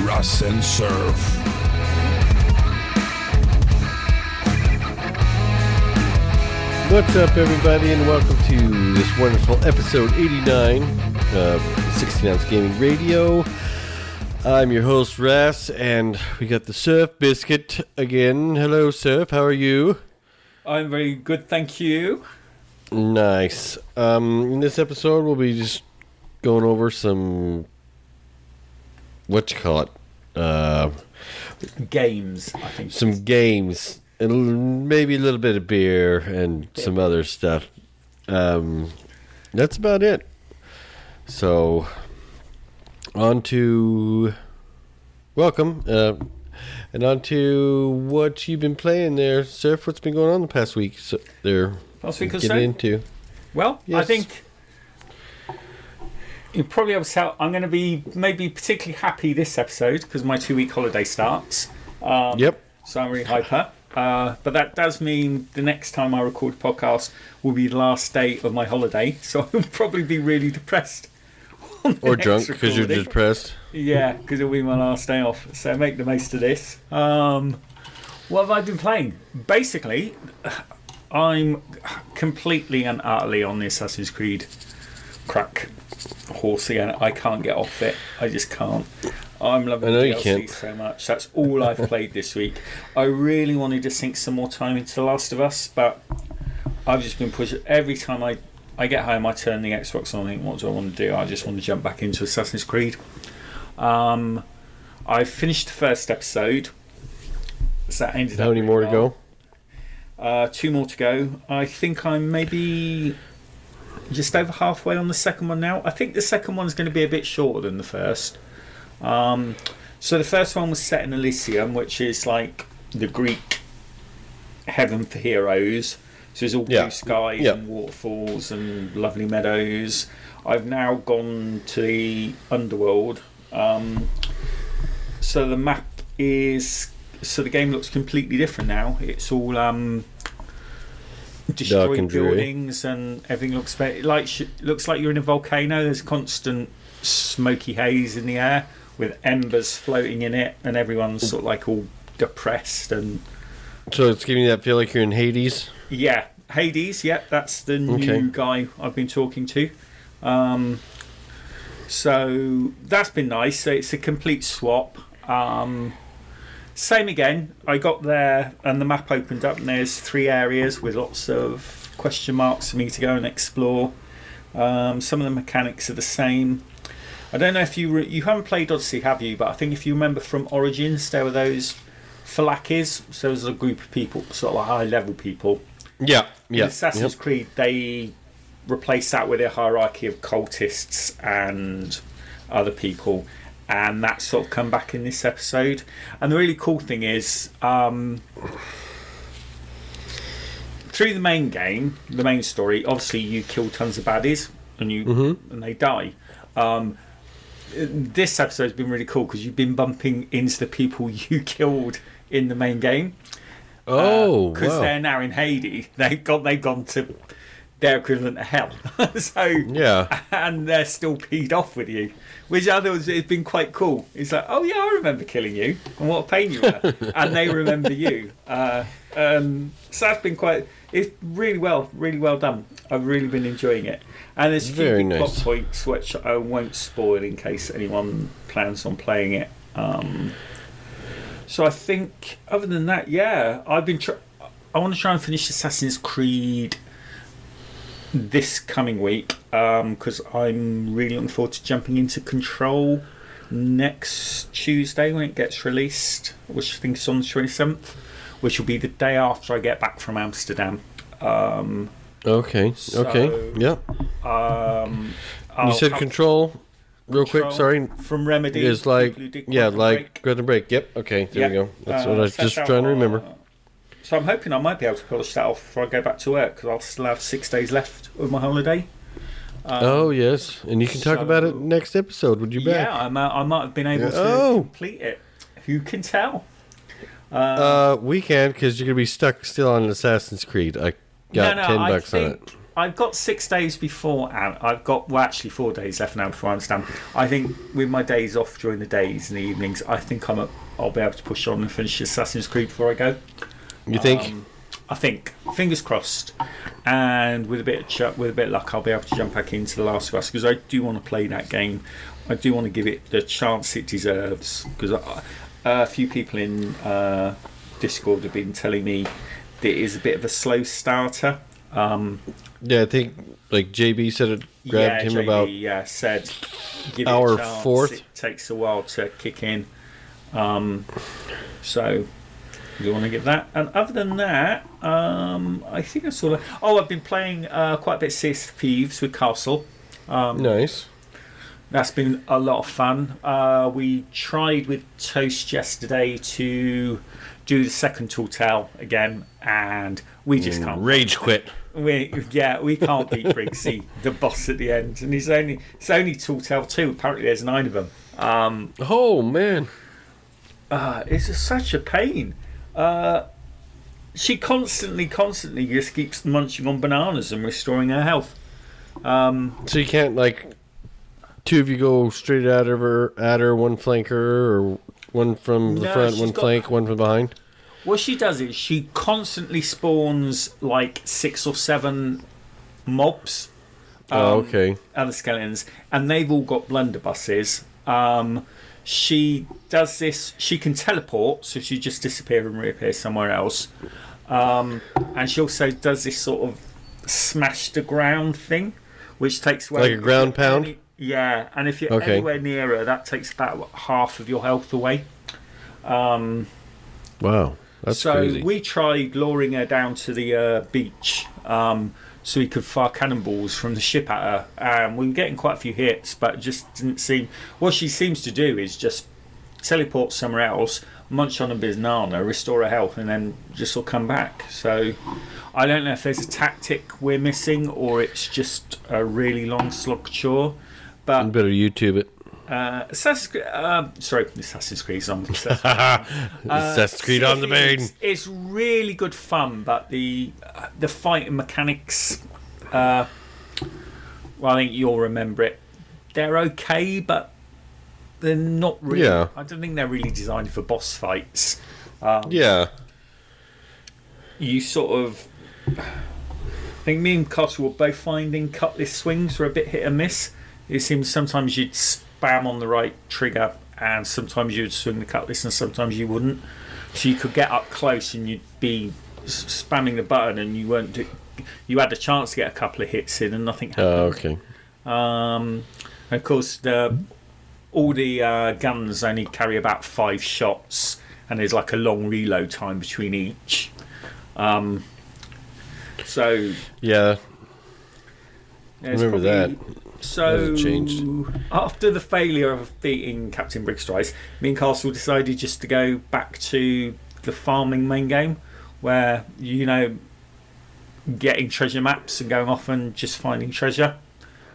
Russ and Surf. What's up, everybody, and welcome to this wonderful episode 89 of 16 Ounce Gaming Radio. I'm your host, Ras, and we got the Surf Biscuit again. Hello, Surf. How are you? I'm very good, thank you. Nice. Um, in this episode, we'll be just going over some. What you call it? Uh, Games, I think. some games and maybe a little bit of beer and some other stuff. Um, that's about it. So, on to welcome, uh, and on to what you've been playing there, Surf. What's been going on the past week? So there, Last week or getting so? into. Well, I think you probably able to tell I'm going to be maybe particularly happy this episode because my two week holiday starts. Um, Yep. So I'm really hyper. Uh, but that does mean the next time I record a podcast will be the last day of my holiday. So I'll probably be really depressed. Or drunk because you're depressed. Yeah, because it'll be my last day off. So make the most of this. Um, what have I been playing? Basically, I'm completely and utterly on the Assassin's Creed crack horsey, and I can't get off it. I just can't. I'm loving I know you DLC can't. so much. That's all I've played this week. I really wanted to sink some more time into The Last of Us, but I've just been pushed. Every time I, I get home, I turn the Xbox on and think, what do I want to do? I just want to jump back into Assassin's Creed. Um, I finished the first episode. So that ended How many more to go? Uh, two more to go. I think I'm maybe just over halfway on the second one now. I think the second one's going to be a bit shorter than the first. Um, so the first one was set in Elysium, which is like the Greek heaven for heroes. So there's all Yeah. blue skies Yeah. and waterfalls and lovely meadows. I've now gone to the underworld. Um, so the map is so the game looks completely different now. It's all um, destroyed and dreary. buildings and everything looks like sh- looks like you're in a volcano. There's constant smoky haze in the air with embers floating in it, and everyone's sort of like all depressed and So it's giving you that feel like you're in Hades. yeah, Hades. Yeah, that's the new Okay. guy I've been talking to. Um, so that's been nice. So it's a complete swap. Um, same again. I got there and the map opened up, and there's three areas with lots of question marks for me to go and explore. Um, some of the mechanics are the same. I don't know if you re- you haven't played Odyssey, have you? But I think if you remember from Origins, there were those Phylakes. So there's a group of people, sort of like high level people. Yeah, In yeah. Assassin's yep. Creed, they replace that with a hierarchy of cultists and other people, and that's sort of come back in this episode. And the really cool thing is, um, through the main game, the main story, obviously you kill tons of baddies and you Mm-hmm. and they die. Um, this episode's been really cool because you've been bumping into the people you killed in the main game Oh, because wow. they're now in Hades. They've got they've gone to their equivalent to hell. so Yeah. and they're still peed off with you, which I it's been quite cool. It's like, oh yeah, I remember killing you, and what a pain you were, and they remember you. Uh, um, so that's been quite. It's really well, really well done. I've really been enjoying it, and there's a few Very big plot nice. points which I won't spoil in case anyone plans on playing it. Um, so I think, other than that, yeah, I've been. Tr- I want to try and finish Assassin's Creed this coming week because I'm really looking forward to jumping into Control next Tuesday when it gets released, which I think is on the 27th, which will be the day after I get back from Amsterdam. Um, Okay. So- okay. Yeah. um, you said control. Real quick. Sorry. from Remedy. Is like people who did yeah, like Break. Quantum Break. Yep. Okay. There we go. That's Uh, what I was just trying to remember. So I'm hoping I might be able to polish that off before I go back to work because I'll still have six days left of my holiday. Um, oh yes, and you can talk about it next episode. Would you yeah, back? I might, I might have been able Yeah. to Oh. complete it. Who can tell? Uh, we can because you're gonna be stuck still on Assassin's Creed. I got no, no, ten I bucks on it. I've got six days before Am- I've got well actually four days left now before I Amsterdam. I think with my days off during the days and the evenings, I think I'm a, I'll be able to push on and finish Assassin's Creed before I go. You think? Um, I think fingers crossed, and with a bit of ch- with a bit of luck, I'll be able to jump back into The Last of Us because I do want to play that game. I do want to give it the chance it deserves because a few people in uh, Discord have been telling me that it is a bit of a slow starter. Um, yeah, I think like JB said it grabbed yeah, him JB, about yeah said give hour it a fourth. It takes a while to kick in. Um, so you want to give that. And other than that, um, I think I sort of. Oh, I've been playing uh, quite a bit of Sea Thieves with Castle. Um, nice. That's been a lot of fun. Uh, we tried with Toast yesterday to do the second tall tale again, and we just Mm, can't. Rage quit. We yeah, we can't beat Briggsy, the boss at the end, and he's only it's only tall tale two. Apparently, there's nine of them. Um, Oh man. uh, it's just such a pain. Uh, she constantly, constantly just keeps munching on bananas and restoring her health. Um, So you can't like two of you go straight at her, at her, one flanker, or one from the No, front, one got- flank, one from behind. what she does is she constantly spawns like six or seven mobs. oh, um, okay. other skeletons, and they've all got blunderbusses. Um, she does this. She can teleport, so she just disappear and reappear somewhere else. Um, and she also does this sort of smash the ground thing, which takes away Like a ground pound? Any- yeah, and if you're Okay. anywhere near her, that takes about what, half of your health away. Um, Wow, that's so crazy. we tried luring her down to the uh, beach um, so he could fire cannonballs from the ship at her. Um, we were getting quite a few hits, but just didn't seem. What she seems to do is just teleport somewhere else, munch on a banana, restore her health, and then just sort of come back. So I don't know if there's a tactic we're missing or it's just a really long slog chore. But better YouTube it. Uh, Assassin's Creed, uh, sorry, Assassin's Creed. I'm obsessed. Assassin's Creed on the main. It's, it's really good fun, but the uh, the fighting mechanics. Uh, well, I think you'll remember it. They're okay, but they're not really. Yeah. I don't think they're really designed for boss fights. Um, Yeah, You sort of. I think me and Cotter were both finding cutlass swings were a bit hit and miss. It seems sometimes you'd spam on the right trigger, and sometimes you'd swing the cutlass, and sometimes you wouldn't. So you could get up close and you'd be spamming the button, and you weren't. Do- you had a chance to get a couple of hits in, and nothing happened. oh, okay. Um, of course, the all the uh, guns only carry about five shots, and there's like a long reload time between each. Um, so Yeah, Remember probably- So changed. after the failure of beating Captain Brigstrice, me and Castle decided just to go back to the farming main game, where you know getting treasure maps and going off and just finding treasure.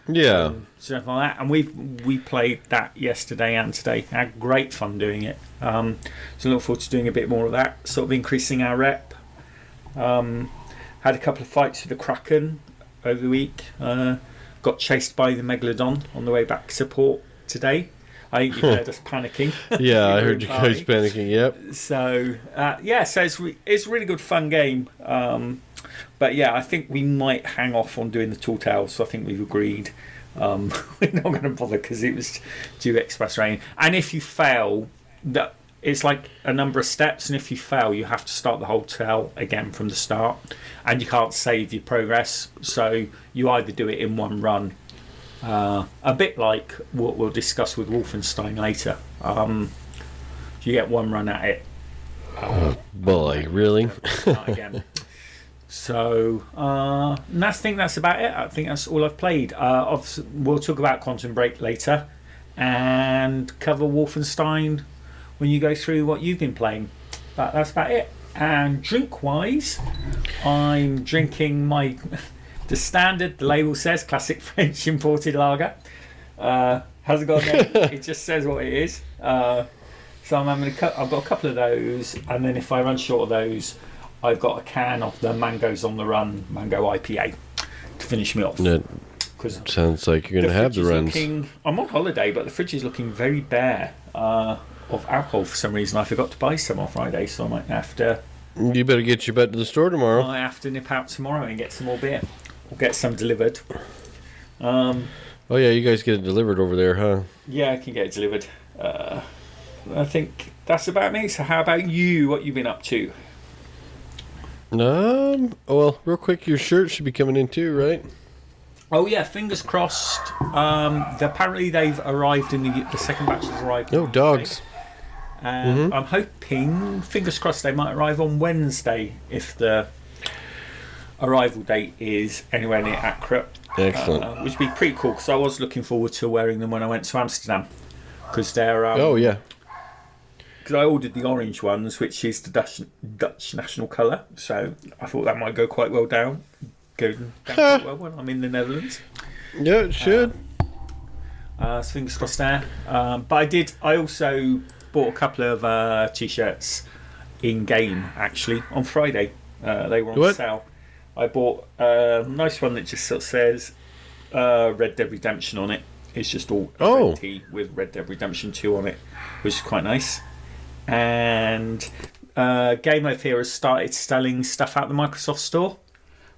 yeah. stuff like that. And we we played that yesterday and today. Had great fun doing it. Um, so look forward to doing a bit more of that. Sort of increasing our rep. Um, had a couple of fights with the Kraken over the week. Uh, got chased by the Megalodon on the way back to port today. I think you heard us panicking. Yeah, I heard you guys panicking. Yep. So uh, yeah, so it's re- it's a really good fun game. Um, but yeah, I think we might hang off on doing the tall tales. So I think we've agreed. Um, we're not going to bother because it was due express rain. And if you fail, that it's like a number of steps. And if you fail, you have to start the whole tale again from the start, and you can't save your progress. So you either do it in one run. Uh, a bit like what we'll discuss with Wolfenstein later. Um, you get one run at it, Oh, Boy, really? again. So, uh, I think that's about it. I think that's all I've played. Uh, we'll talk about Quantum Break later and cover Wolfenstein when you go through what you've been playing. But that's about it. And drink wise, I'm drinking my the standard. The label says classic French imported lager. Uh, hasn't got a name. it just says what it is. Uh, so I'm having a cou- I've got a couple of those, and then if I run short of those, I've got a can of the Mangoes on the Run Mango IPA. to finish me off. That Because sounds like you're going to have the runs. Looking, I'm on holiday, but the fridge is looking very bare uh, of alcohol for some reason. I forgot to buy some on Friday, so I might have to. You better get your butt to the store tomorrow. I have to nip out tomorrow and get some more beer, or get some delivered. Um, Oh, yeah, you guys get it delivered over there, huh? yeah, I can get it delivered. Uh, I think that's about me. So, how about you? What you been up to? Um, well, real quick, your shirt should be coming in too, right? Oh yeah, fingers crossed. Um, apparently they've arrived in the the second batch has arrived. No, on dogs. Monday. And I'm hoping, fingers crossed, they might arrive on Wednesday if the arrival date is anywhere near accurate. Excellent. Uh, which would be pretty cool because I was looking forward to wearing them when I went to Amsterdam because they're. Um, oh, yeah. Because I ordered the orange ones, which is the Dutch Dutch national colour, so I thought that might go quite well down. Go down quite well when I'm in the Netherlands. Yeah, it should. Uh, so fingers crossed there. Um, but I did. I also bought a couple of uh, t-shirts in game actually on Friday. Uh, they were on What? sale. I bought a nice one that just sort of says uh, Red Dead Redemption on it. It's just all Oh. with Red Dead Redemption 2 on it, which is quite nice. And uh, Game of here has started selling stuff out the Microsoft Store.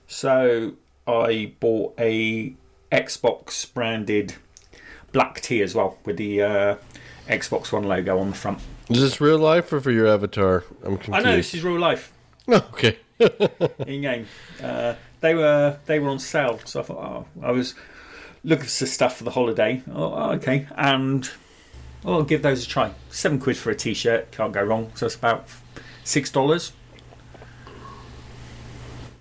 So I bought a Xbox branded black tee as well with the uh, Xbox One logo on the front. Is this real life or for your avatar? I'm confused. I know this is real life okay. in game. Uh, they were they were on sale, so I thought oh, I was looking for some stuff for the holiday. Oh, okay, and oh, I'll give those a try. Seven quid for a t-shirt, can't go wrong. So it's about six dollars.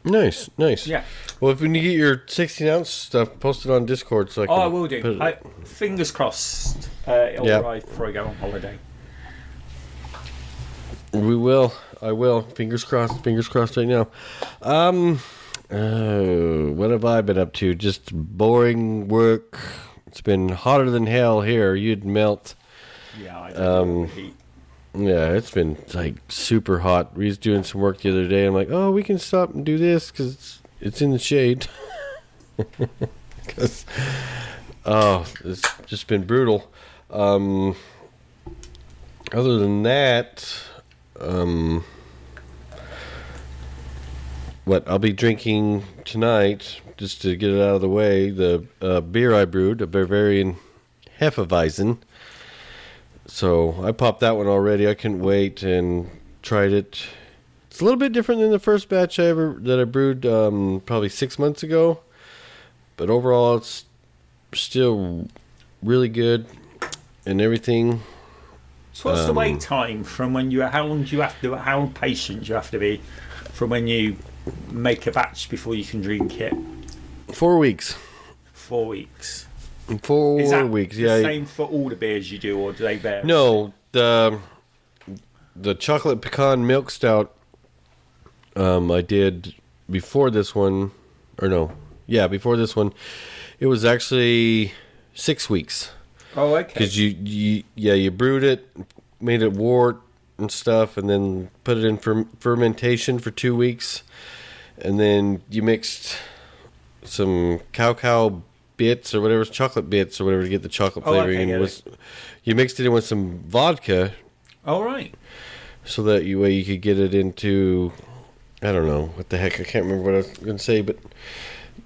Nice, nice. Yeah. Well, if we can get your 16 ounce stuff, post it on Discord so I Oh. I will do. I, fingers crossed. Uh, it'll Yeah. arrive before I go on holiday. We will. I will. Fingers crossed. Fingers crossed right now. Um, oh, what have I been up to? Just boring work. It's been hotter than hell here. You'd melt. Yeah, I Um, um, heat. Yeah, it's been like super hot. We was doing some work the other day. I'm like, oh, we can stop and do this because it's, it's in the shade. 'Cause, oh, it's just been brutal. Um, other than that, um, what I'll be drinking tonight, just to get it out of the way, the uh, beer I brewed, a Bavarian Hefeweizen. So I popped that one already. I couldn't wait and tried it. It's a little bit different than the first batch I ever that I brewed um, probably six months ago, but overall it's still really good and everything. So what's the um, wait time from when you? How long do you have to? How patient do you have to be from when you make a batch before you can drink it? Four weeks. Four weeks. Four Is that weeks. the Yeah. same for all the beers you do, or do they vary? No, the the chocolate pecan milk stout um, I did before this one, or no, yeah, before this one, it was actually six weeks Oh, okay. because you, you yeah you brewed it, made it wort and stuff, and then put it in fer- fermentation for two weeks, and then you mixed some cow cow bits or whatever chocolate bits or whatever to get the chocolate Oh, flavoring. and it. was you mixed it in with some vodka All right. so that you way you could get it into I don't know what the heck I can't remember what I was going to say, but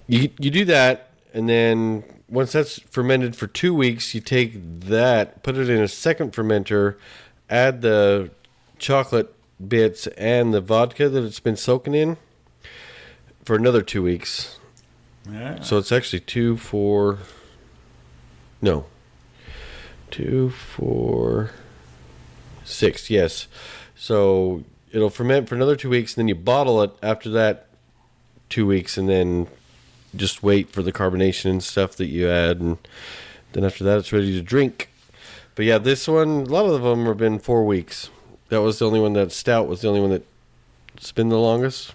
you you do that, and then once that's fermented for two weeks, you take that, put it in a second fermenter, add the chocolate bits and the vodka that it's been soaking in for another two weeks. Yeah. So it's actually two, four, no, two, four, six. Yes. So it'll ferment for another two weeks, and then you bottle it after that two weeks, and then just wait for the carbonation and stuff that you add, and then after that, it's ready to drink. But yeah, this one, a lot of them have been four weeks. That was the only one that stout was the only one that's been the longest.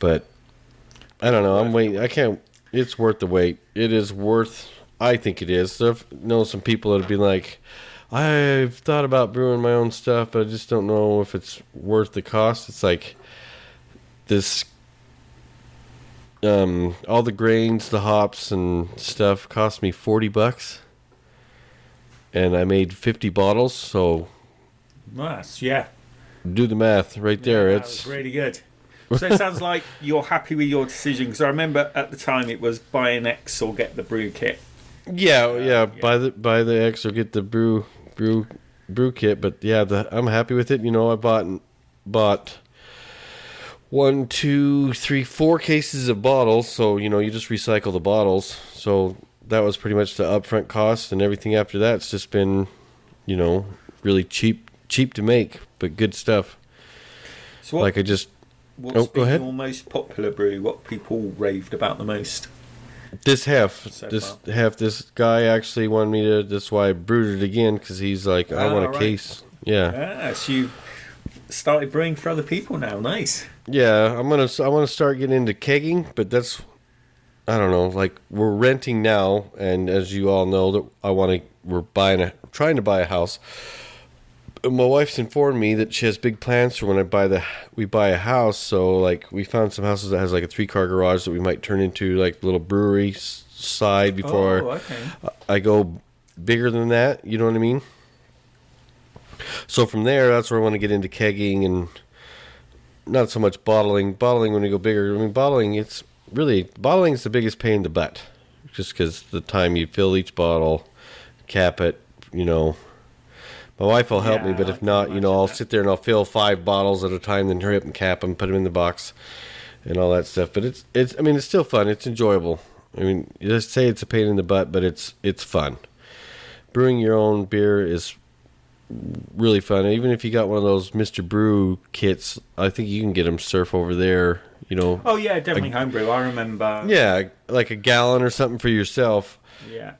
But I don't know. I'm waiting. I can't. It's worth the wait. It is worth. I think it is. I know some people that'd be like, I've thought about brewing my own stuff, but I just don't know if it's worth the cost. It's like this um, all the grains, the hops, and stuff cost me forty bucks, and I made fifty bottles. So Nice, yeah. do the math right there. It's really good. So it sounds like you're happy with your decision because I remember at the time it was buy an X or get the brew kit. yeah, uh, yeah. yeah. Buy the buy the X or get the brew brew brew kit. But yeah, the, I'm happy with it. You know, I bought bought one, two, three, four cases of bottles. So you know, you just recycle the bottles. So that was pretty much the upfront cost, and everything after that's just been, you know, really cheap cheap to make, but good stuff. So what, Like I just what's oh, been ahead. your most popular brew? What people raved about the most? This half, So this far. half, this guy actually wanted me to. That's why I brewed it again because he's like, I Ah, want a right. case. Yeah, Ah, so you started brewing for other people now. Nice. yeah. I'm gonna. I want to start getting into kegging, but that's. I don't know. Like we're renting now, and as you all know, that I want to. We're buying a, trying to buy a house. My wife's informed me that she has big plans for when I buy the we buy a house. So like we found some houses that has like a three car garage that we might turn into like little brewery side before. oh, okay. I go bigger than that. You know what I mean? So from there, that's where I want to get into kegging and not so much bottling. Bottling when you go bigger. I mean, bottling it's really bottling is the biggest pain in the butt, just because the time you fill each bottle, cap it. You know, my wife will help me, but if not, you know, I'll sit there and I'll fill five bottles at a time, then hurry up and cap them, put them in the box, and all that stuff. But it's it's. I mean, it's still fun. It's enjoyable. I mean, you just say it's a pain in the butt, but it's it's fun. Brewing your own beer is really fun. Even if you got one of those Mr. Brew kits, I think you can get them surf over there. You know, Oh yeah, definitely homebrew. I remember. yeah, like a gallon or something for yourself. Yeah.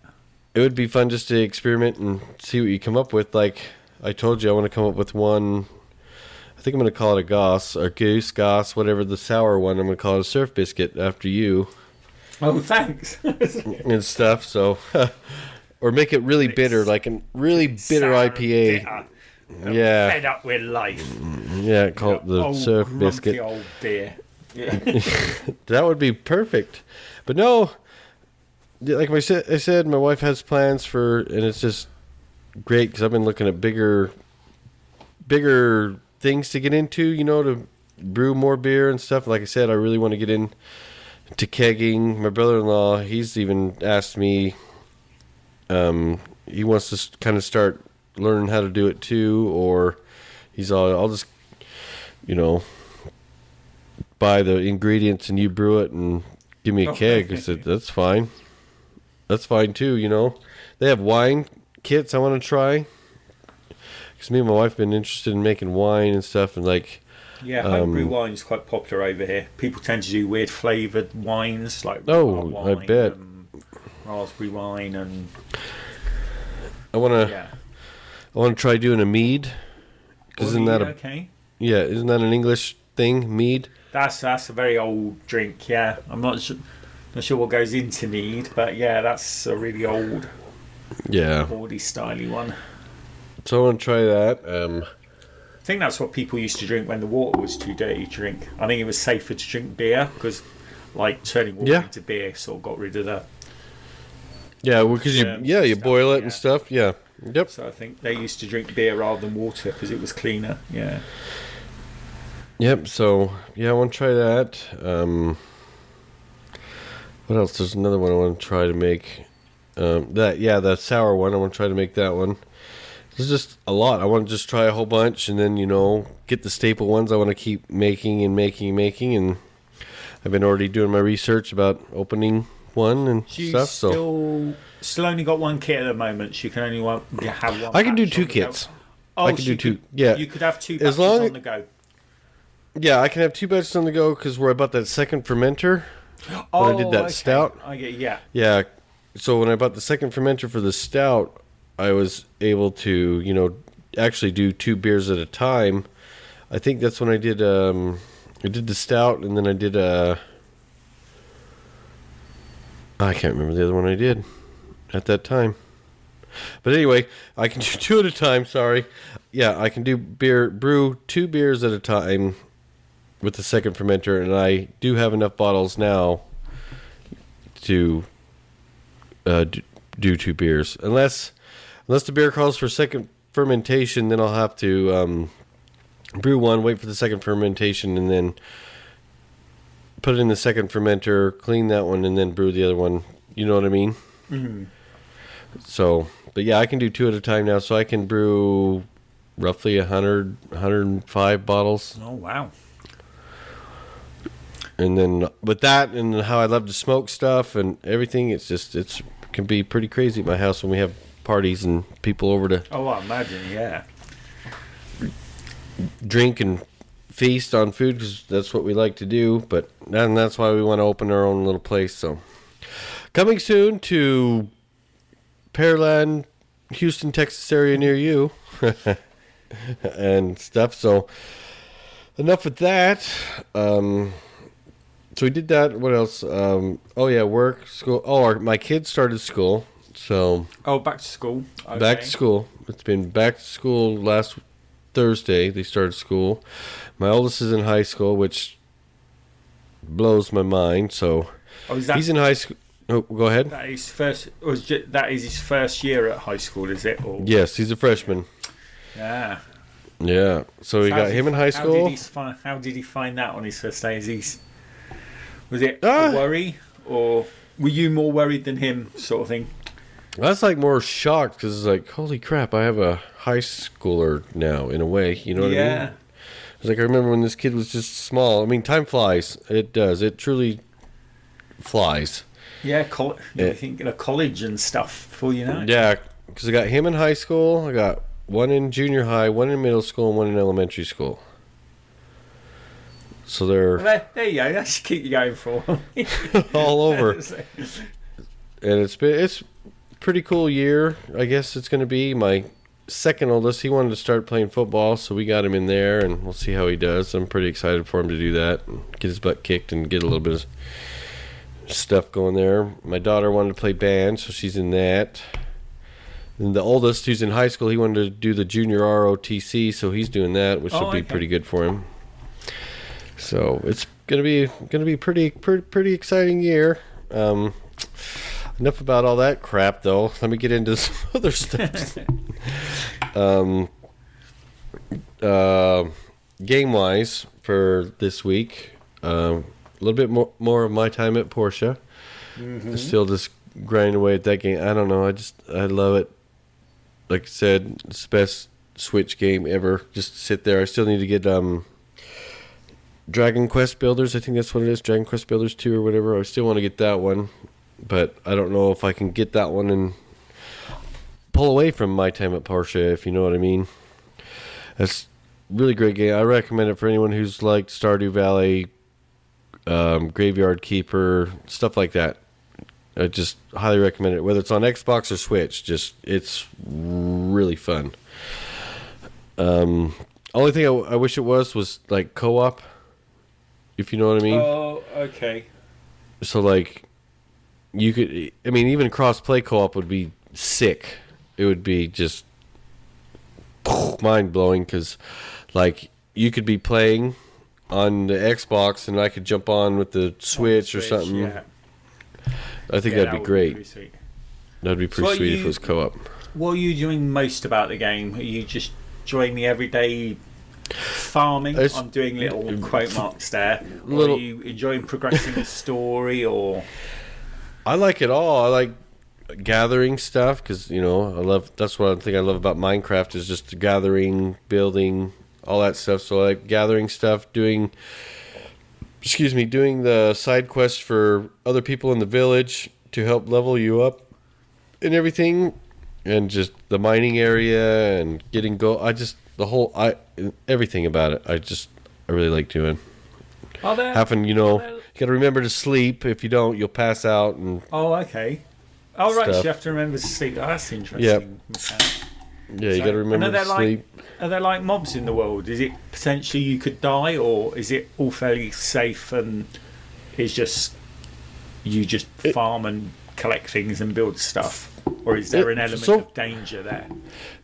It would be fun just to experiment and see what you come up with. Like I told you, I want to come up with one. I think I'm going to call it a goss or goose, goss, whatever the sour one. I'm going to call it a surf biscuit after you. Oh, thanks. and stuff. So, or make it really bitter, like a really bitter IPA. bitter, Yeah, Fed up with life. yeah. Call it the old, surf biscuit. old beer. Yeah. That would be perfect. But no, like I said, I said my wife has plans for, and it's just great because I've been looking at bigger, bigger things to get into. You know, to brew more beer and stuff. Like I said, I really want to get in to kegging. My brother-in-law, he's even asked me. Um, he wants to kind of start learning how to do it too, or he's all, I'll just, you know, buy the ingredients and you brew it and give me a Oh, keg. I said that's fine. That's fine too. You know, they have wine kits I want to try. Because me and my wife have been interested in making wine and stuff, and like, Yeah, homebrew Um, wine is quite popular over here. People tend to do weird flavoured wines like Oh, rhubarb I bet. raspberry wine and I want to, yeah. I want to try doing a mead. Isn't that a, okay? yeah, isn't that an English thing? Mead. That's that's a very old drink. Yeah, I'm not sure, not sure what goes into mead, but yeah, that's a really old Yeah. bawdy styly one. So I want to try that. Um, I think that's what people used to drink when the water was too dirty to drink. I think it was safer to drink beer because, like, turning water Yeah. into beer sort of got rid of the. yeah, because you, yeah, you stuff, boil it yeah. and stuff. Yeah. Yep. So I think they used to drink beer rather than water because it was cleaner. Yeah. Yep. So yeah, I want to try that. Um, what else? There's another one I want to try to make. Um, that yeah, that sour one. I want to try to make that one. There's just a lot. I want to just try a whole bunch, and then you know get the staple ones. I want to keep making and making and making, and I've been already doing my research about opening one and She's stuff. So still still only got one kit at the moment. She can only one, have one. I can do two on the go. kits. Oh, I can do two- could- yeah. you could have two As long- on the go. Yeah, I can have two batches on the go because we're about that second fermenter. Oh, I did that okay. stout. I get yeah. Yeah. So when I bought the second fermenter for the stout, I was able to, you know, actually do two beers at a time. I think that's when I did um I did the stout and then I did uh I can't remember the other one I did at that time. But anyway, I can do two at a time, sorry. Yeah, I can do beer brew two beers at a time with the second fermenter and I do have enough bottles now to uh, do two beers unless unless the beer calls for second fermentation. Then I'll have to um, brew one, wait for the second fermentation, and then put it in the second fermenter, clean that one, and then brew the other one. You know what I mean? Mm-hmm. So, but yeah, I can do two at a time now. So I can brew roughly 100, 105 bottles. Oh wow. And then with that and how I love to smoke stuff and everything, it's just, it's can be pretty crazy at my house when we have parties and people over to Oh, I imagine. Yeah. drink and feast on food because that's what we like to do. But and that's why we want to open our own little place. So coming soon to Pearland, Houston, Texas area near you, and stuff. So enough with that. Um, so we did that. What else? Um, oh yeah, work, school. Oh, our, my kids started school. So Oh, back to school. Okay. back to school. It's been back to school last Thursday. They started school. My oldest is in high school, which blows my mind. So Oh, is that, he's in high school. Oh, go ahead. that is first? Was ju- that is his first year at high school? Is it? Or Yes, he's a freshman. yeah. Yeah. So we So got him in high How school. did, he find, how did he find that on his first day? Is he, was it Ah. a worry, or were you more worried than him, sort of thing? I was like more shocked because it's like, holy crap, I have a high schooler now. In a way, you know what I mean? yeah. It's like I remember when this kid was just small. I mean, time flies. It does. It truly flies. Yeah, col- Yeah. you're thinking of college and stuff before you know. Yeah, because I got him in high school. I got one in junior high, one in middle school, and one in elementary school. So they're There, there you go. That should keep you going for. all over, and it's been it's pretty cool year. I guess it's going to be my second oldest. He wanted to start playing football, so we got him in there, and we'll see how he does. I'm pretty excited for him to do that, and get his butt kicked, and get a little bit of stuff going there. My daughter wanted to play band, so she's in that. And the oldest, who's in high school, he wanted to do the junior ROTC, so he's doing that, which Oh, will be okay. pretty good for him. So it's gonna be gonna be pretty pretty pretty exciting year. Um, enough about all that crap, though. Let me get into some other stuff. um, uh, game wise for this week, um, a little bit more more of my time at Portia. Still just grinding away at that game. I don't know. I just I love it. Like I said, it's the best Switch game ever. Just sit there. I still need to get um Dragon Quest Builders. I think that's what it is. Dragon Quest Builders two or whatever. I still want to get that one, but I don't know if I can get that one and pull away from my time at Portia. If you know what I mean. That's really great game. I recommend it for anyone who's like Stardew Valley, um, Graveyard Keeper, stuff like that. I just highly recommend it. Whether it's on Xbox or Switch, just it's really fun. Um, only thing I, I wish it was was like co-op. If you know what I mean. Oh, okay. So like, you could. I mean, even cross-play co-op would be sick. It would be just mind blowing because, like, you could be playing on the Xbox and I could jump on with the Switch, or something. Yeah. I think Yeah, that'd that be great. sweet. that'd be pretty So sweet if it was co-op. What are you doing most about the game? Are you just enjoying the everyday farming? I'm doing little mm. quote marks there. Little- are you enjoying progressing the story or I like it all. I like gathering stuff because you know I love. That's what I think I love about Minecraft is just gathering, building, all that stuff. So I like gathering stuff, doing. Excuse me, doing the side quests for other people in the village to help level you up and everything, and just the mining area and getting gold. I just the whole I everything about it. I just I really like doing. are there? Having you know you got to remember to sleep. If you don't, you'll pass out and Oh, okay. Oh, right. So Stuff. you have to remember to sleep. Oh, that's interesting. Yep. mechanic. Yeah, you So- got to remember to sleep. Like, are there like mobs in the world? Is it potentially you could die, or is it all fairly safe and is just you just It- farm and collect things and build stuff, or is there It- an element so- of danger there?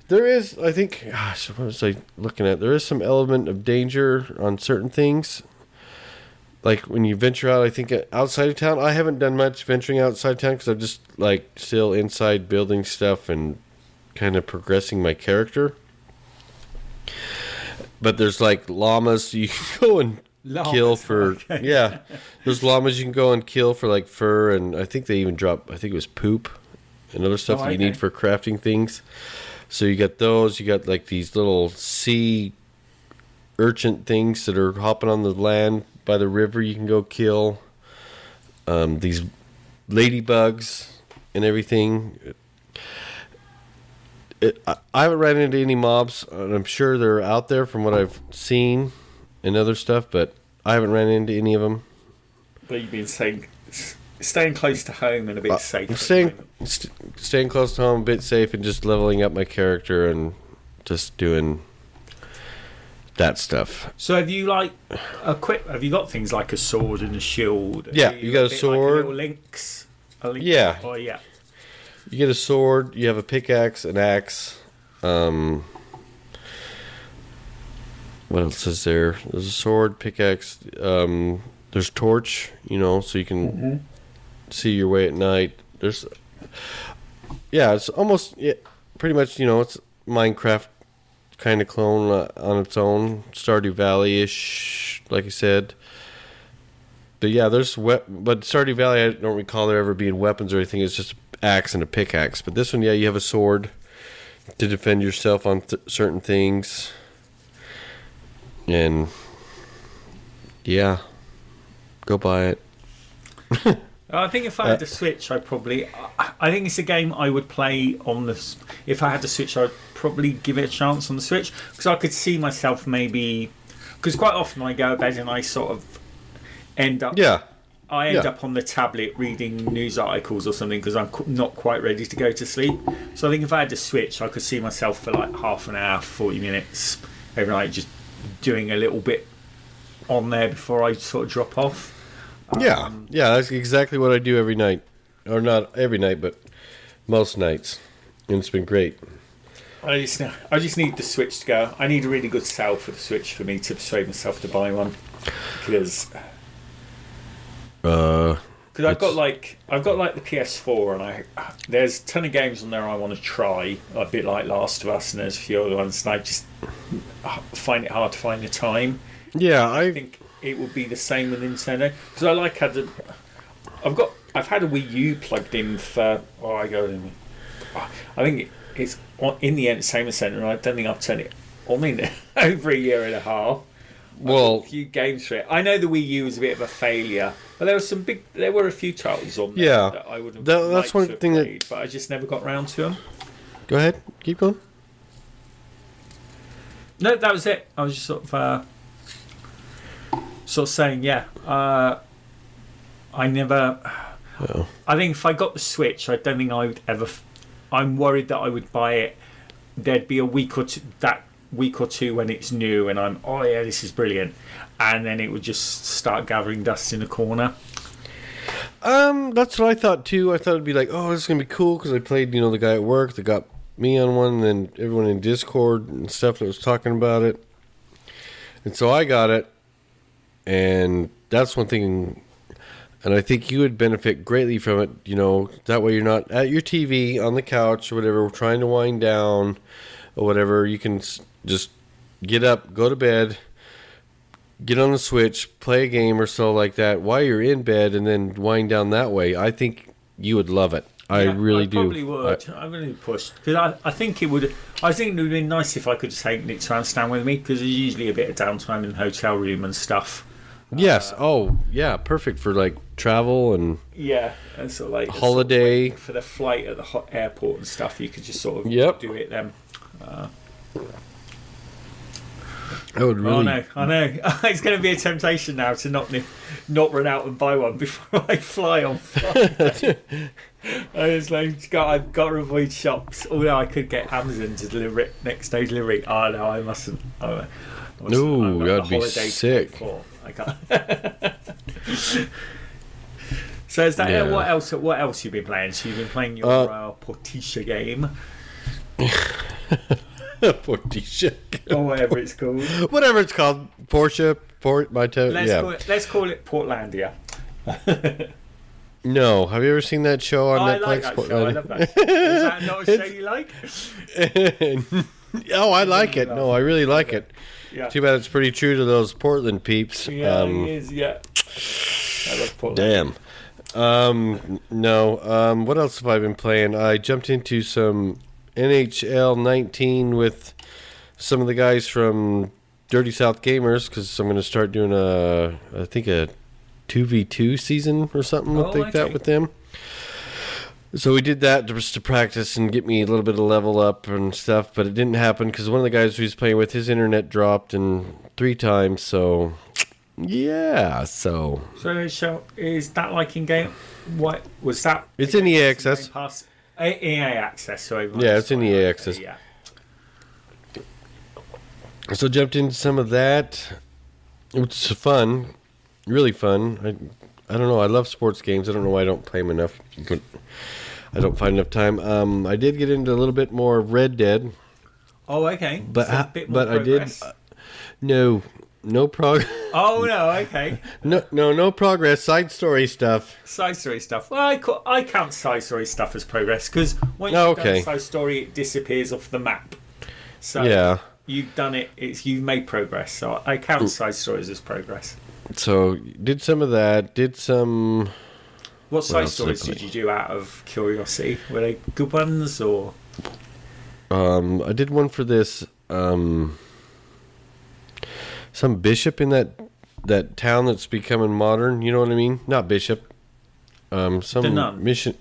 There is, I think, gosh, what was I looking at? There is some element of danger on certain things. like when you venture out, I think uh, outside of town. I haven't done much venturing outside town because I'm just like still inside building stuff and kind of progressing my character. But there's like llamas you can go and kill for okay. yeah. There's llamas you can go and kill for like fur and I think they even drop I think it was poop and other stuff Oh, that you need for crafting things. So you got those. You got like these little sea urchin things that are hopping on the land by the river. You can go kill um, these ladybugs and everything. It, I, I haven't ran into any mobs, and I'm sure they're out there from what I've seen and other stuff, but I haven't ran into any of them. But you've been saying staying close to home and a bit safe. I'm staying st- staying close to home, a bit safe, and just leveling up my character and just doing that stuff. So have you like equip? Have you got things like a sword and a shield? Yeah, Are you got a like sword. lynx. A lynx Yeah. Oh yeah. You get a sword, you have a pickaxe, an axe. Um, what else is there? There's a sword, pickaxe. Um, there's torch, you know, so you can see your way at night. There's, yeah, it's almost yeah, pretty much you know it's Minecraft kind of clone uh, on its own, Stardew Valley ish, like I said. But yeah, there's wep- but Stardew Valley, I don't recall there ever being weapons or anything. It's just axe and a pickaxe. But this one, yeah, you have a sword to defend yourself on th- certain things, and yeah, go buy it. I think if I Uh, had the Switch, I probably. I- think it's a game I would play on the. If I had the Switch, I'd probably give it a chance on the Switch because I could see myself maybe. Because quite often I go to bed and I sort of end up. Yeah, I end yeah. up on the tablet reading news articles or something because I'm not quite ready to go to sleep. So I think if I had the Switch, I could see myself for like half an hour, forty minutes every night, just doing a little bit on there before I sort of drop off. Yeah, yeah. That's exactly what I do every night, or not every night, but most nights, and it's been great. I just, I just need the Switch to go. I need a really good sale for the Switch for me to persuade myself to buy one because Uh, because I've got like I've got like the PS4 and I there's a ton of games on there I want to try a bit like Last of Us and there's a few other ones and I just find it hard to find the time. yeah, I I think it would be the same with Nintendo because I like had the I've got I've had a Wii U plugged in for oh I go in I think it's in the entertainment center and I don't think I've turned it on in over a year and a half. well, a few games for it. I know the Wii U was a bit of a failure, but there were some big. There were a few titles on there Yeah. that I would have. That- that's one thing that- but I just never got round to them. go ahead, keep going. No, that was it. I was just sort of, uh, sort of saying, yeah. Uh, I never. Oh. I think if I got the Switch, I don't think I would ever. F- I'm worried that I would buy it. There'd be a week or two that week or two when it's new, and I'm oh yeah, this is brilliant, and then it would just start gathering dust in a corner. Um, that's what I thought too. I thought it'd be like, oh, this is gonna be cool because I played, you know, the guy at work that got me on one, and then everyone in Discord and stuff that was talking about it, and so I got it, and that's one thing. And I think you would benefit greatly from it. You know, that way you're not at your TV on the couch or whatever, trying to wind down or whatever. You can just get up, go to bed, get on the Switch, play a game or so like that while you're in bed, and then wind down that way. I think you would love it. I Yeah, really I do. Probably would. I, am really pushed because I, I think it would. I think it would be nice if I could take Nick to stand with me because there's usually a bit of downtime in the hotel room and stuff. Yes. Uh, oh, yeah. Perfect for like travel and Yeah, and of like sort of Holiday. for the flight at the hot airport and stuff. You could just sort of Yep. do it then. I would really. Oh no, I know. it's going to be a temptation now to not not run out and buy one before I fly on Friday. I was like, God, I've got to avoid shops. Although I could get Amazon to deliver it next day delivery. Oh no, I mustn't. Mustn't. No, that'd be holiday sick. for. I can't. so is that Yeah. what else? What else you've been playing? So you've been playing your Uh, uh, Portisha game. Portisha. or whatever it's called. Whatever it's called. Porsche. Port. My toe. Let's Yeah. call it. Let's call it Portlandia. No. Have you ever seen that show on I Netflix? like that show. I love that. Is that not a show you like? Oh, I like it. No, I really like it. Yeah. Too bad it's pretty true to those Portland peeps. Yeah, Um, he is. Yeah. I love Portland. Damn. Um, no. Um, what else have I been playing? I jumped into some NHL 19 with some of the guys from Dirty South Gamers because I'm going to start doing a, I think a 2v2 season or something Oh, like that with them. So we did that just to practice and get me a little bit of level up and stuff, but it didn't happen because one of the guys we was playing with, his internet dropped and three times. So yeah, so So is that like in game? What was that? It's in EA Access. Pass? A- EA Access. Sorry. Yeah, it's in EA Access. Yeah. So jumped into some of that, which is fun, really fun. I, I don't know. I love sports games. I don't know why I don't play them enough, but I don't find enough time. Um, I did get into a little bit more Red Dead, Oh, okay. but So a I- bit more but I did progress. no, no prog, Oh no. Okay. no, no, no progress. Side story stuff. Side story stuff. Well, I, ca- I count side story stuff as progress because once Oh, you've okay. done side story, it disappears off the map. So Yeah. you've done it. It's you've made progress. So I count side stories as progress. So did some of that. Did some. What side stories did you do out of curiosity? Were they good ones or? Um, I did one for this. Um, some bishop in that that town that's becoming modern. You know what I mean? Not bishop. Um, some The nun. mission.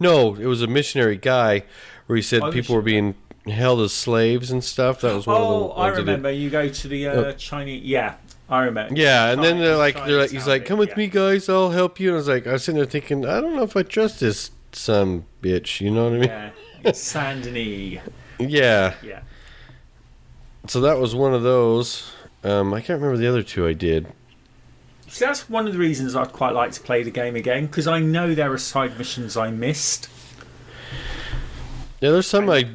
No, it was a missionary guy where he said Oh, people were being held as slaves and stuff. That was one Oh, of the. I ones did. remember. You go to the uh, Chinese. Yeah, I remember. Yeah, and then they're like, they're like, he's like, "Come with yeah. me, guys. I'll help you." And I was like, I was sitting there thinking, I don't know if I trust this some bitch. You know what I mean? Yeah, Saint Denis. yeah. Yeah. So that was one of those. Um, I can't remember the other two I did. So that's one of the reasons I'd quite like to play the game again because I know there are side missions I missed, Yeah, there's some I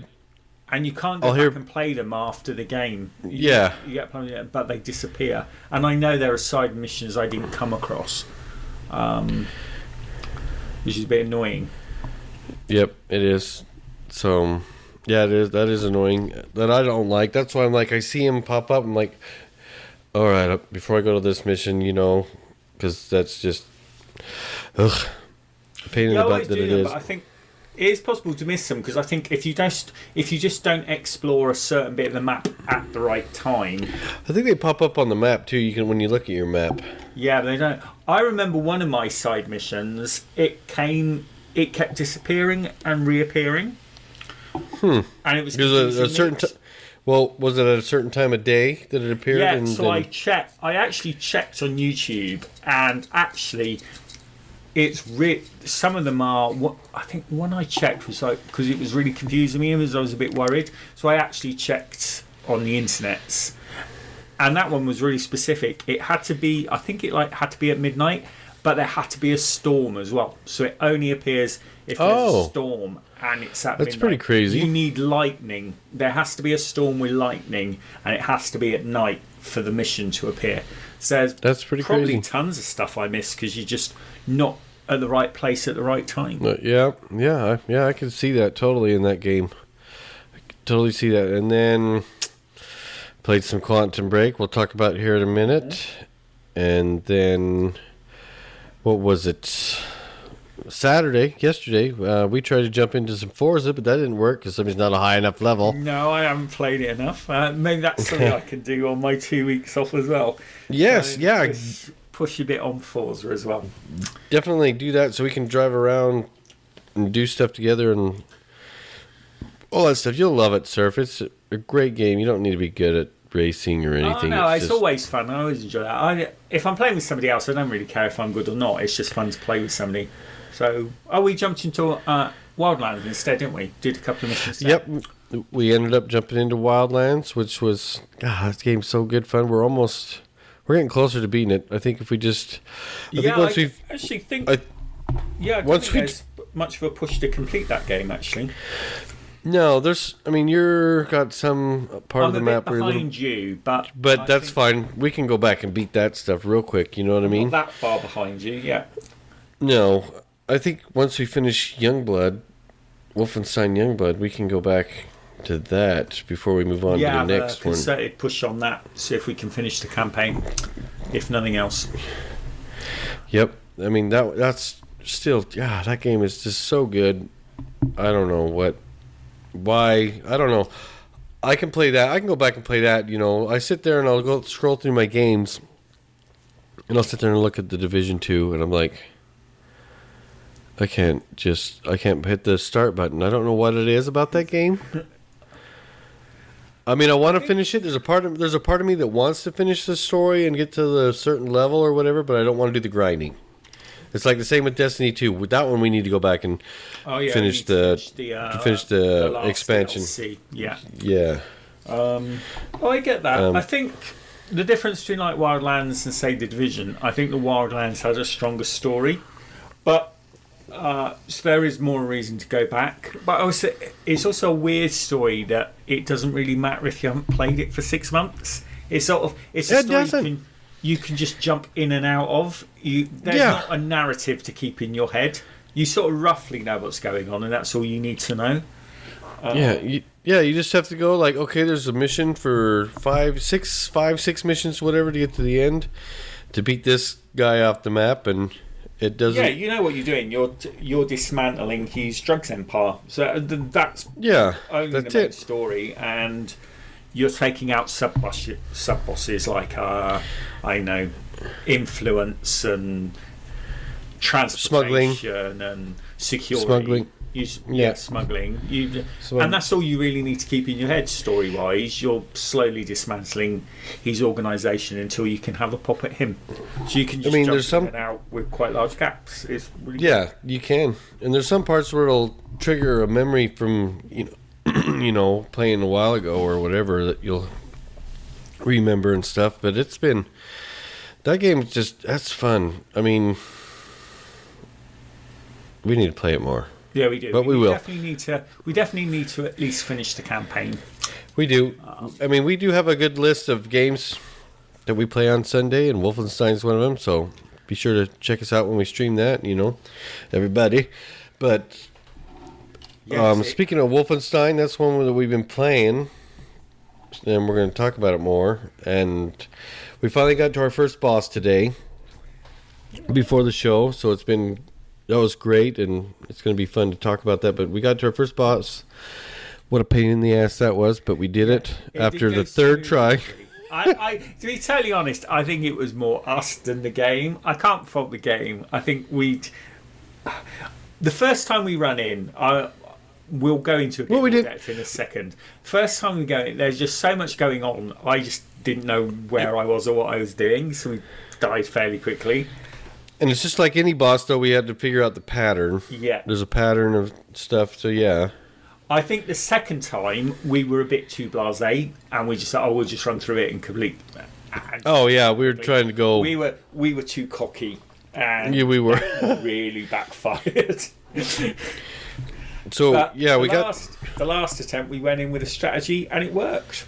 and you can't go I'll back hear- and play them after the game. You Yeah. you get played, but they disappear. And I know there are side missions I didn't come across, um, which is a bit annoying. Yep, it is. So, yeah, it is. That is annoying. That I don't like. That's why I'm like, I see him pop up. I'm like, all right, uh, before I go to this mission, you know, because that's just, ugh, a pain in Yeah, the butt that do it them, is. but I think it is possible to miss them because I think if you just if you just don't explore a certain bit of the map at the right time, I think they pop up on the map too. You can when you look at your map. yeah, they don't. I remember one of my side missions. It came, it kept disappearing and reappearing. Hmm. And it was Because a, a certain, t- well, was it at a certain time of day that it appeared? Yeah, and so I checked. I actually checked on YouTube, and actually, it's re- some of them are. What I think one I checked was like because it was really confusing me, as I was a bit worried. So I actually checked on the internet, and that one was really specific. It had to be. I think it like had to be at midnight, but there had to be a storm as well. So it only appears if there's Oh. a storm and it's at That's midnight. pretty crazy. You need lightning. There has to be a storm with lightning, and it has to be at night for the mission to appear. So there's That's pretty probably crazy. tons of stuff I miss because you're just not at the right place at the right time. Uh, yeah, yeah, I- yeah. I can see that totally in that game. I can totally see that. And then played some Quantum Break. We'll talk about here in a minute. And then what was it? Saturday, yesterday, uh, we tried to jump into some Forza, but that didn't work because somebody's not a high enough level. No, I haven't played it enough. Uh, maybe that's something I can do on my two weeks off as well. Yes, So yeah, push, push a bit on Forza as well. definitely do that so we can drive around and do stuff together and all that stuff. You'll love it, Surf. It's a great game. You don't need to be good at racing or anything. Oh, no, it's, just- always fun. I always enjoy that. I, if I'm playing with somebody else, I don't really care if I'm good or not. It's just fun to play with somebody. So, oh, we jumped into uh, Wildlands instead, didn't we? Did a couple of missions. there. Yep. We ended up jumping into Wildlands, which was God, this game's so good fun. We're almost we're getting closer to beating it. I think if we just I yeah, think once I we've actually think. I- yeah, I don't once think we- there's much of a push to complete that game. Actually, No, there's. I mean, you're got some part I'm of the map bit where you're a behind little, you, but but I that's fine. We can go back and beat that stuff real quick. You know what I mean? Not that far behind you, yeah. No, I think once we finish Youngblood, Wolfenstein Youngblood, we can go back to that before we move on yeah, to the next uh, one. concerted push on that. See if we can finish the campaign, if nothing else. Yep. I mean that that's still yeah, that game is just so good. I don't know what why I don't know. I can play that. I can go back and play that, you know. I sit there and I'll go scroll through my games and I'll sit there and look at the Division 2 and I'm like I can't just I can't hit the start button. I don't know what it is about that game. I mean, I want to finish it. There's a part of there's a part of me that wants to finish the story and get to the certain level or whatever, but I don't want to do the grinding. It's like the same with Destiny 2. With that one, we need to go back and Oh yeah, Finish we need to the- finish the, uh, finish the last expansion. DLC. Yeah. yeah, Um, oh, I get that. Um, I think the difference between like Wildlands and say the Division, I think the Wildlands has a stronger story, but uh, so there is more reason to go back. But also, it's also a weird story that it doesn't really matter if you haven't played it for six months. It's sort of it's a It story doesn't. you can, you can just jump in and out of. You there's Yeah. not a narrative to keep in your head. You sort of roughly know what's going on, and that's all you need to know. yeah, you, yeah. You just have to go like, okay, there's a mission for five, six, five, six missions, whatever, to get to the end to beat this guy off the map, and it doesn't. Yeah, you know what you're doing. You're you're dismantling his drugs empire. So uh, that's yeah, only that's the main it. story, and you're taking out sub bosses, sub bosses like uh, I know, influence and transportation and security. Smuggling. You, yeah, smuggling. You, Smug- and that's all you really need to keep in your head, story wise. You're slowly dismantling his organisation until you can have a pop at him. So you can just mean, there's some- out with quite large gaps. It's really Yeah, you can. And there's some parts where it'll trigger a memory from you know, you know, playing a while ago or whatever that you'll remember and stuff. But it's been that game's just that's fun. I mean, we need to play it more. Yeah, we do. But we will. definitely need to. We definitely need to at least finish the campaign. We do. I mean, we do have a good list of games that we play on Sunday, and Wolfenstein's one of them. So be sure to check us out when we stream that. You know, everybody. But um, it- speaking of Wolfenstein, that's one that we've been playing, and we're going to talk about it more. And we finally got to our first boss today before the show, so it's been that was great, and it's going to be fun to talk about that. But we got to our first boss. What a pain in the ass that was, but we did it, it after did the third try. I, I, to be totally honest, I think it was more us than the game. I can't fault the game. I think we, the first time we run in, I, we'll go into a bit Well, we more did- depth in a second. First time we go in, there's just so much going on. I just didn't know where I was or what I was doing, so we died fairly quickly. And it's just like any boss, though. We had to figure out the pattern. Yeah. There's a pattern of stuff, so yeah. I think the second time we were a bit too blasé, and we just thought, oh, we'll just run through it and complete. and Oh yeah, we were trying to go. we were we were too cocky, and yeah, we were. really backfired. so But yeah, the we got last, the last attempt. We went in with a strategy, and it worked.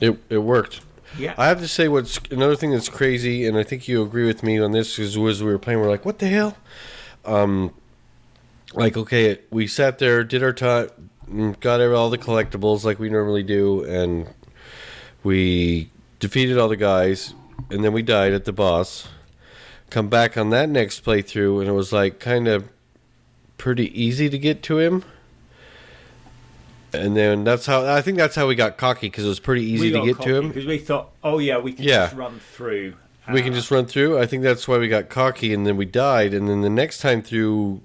it. It worked. Yeah, I have to say, what's another thing that's crazy, and I think you agree with me on this, is was we were playing, we're like, what the hell? Um, like okay, we sat there, did our time, got all the collectibles like we normally do, and we defeated all the guys, and then we died at the boss. Come back on that next playthrough, and it was like kind of pretty easy to get to him. And then that's how I think that's how we got cocky because it was pretty easy to get to him. because we thought, oh yeah, we can Yeah. just run through. We can Uh, just run through. I think that's why we got cocky, and then we died. And then the next time through,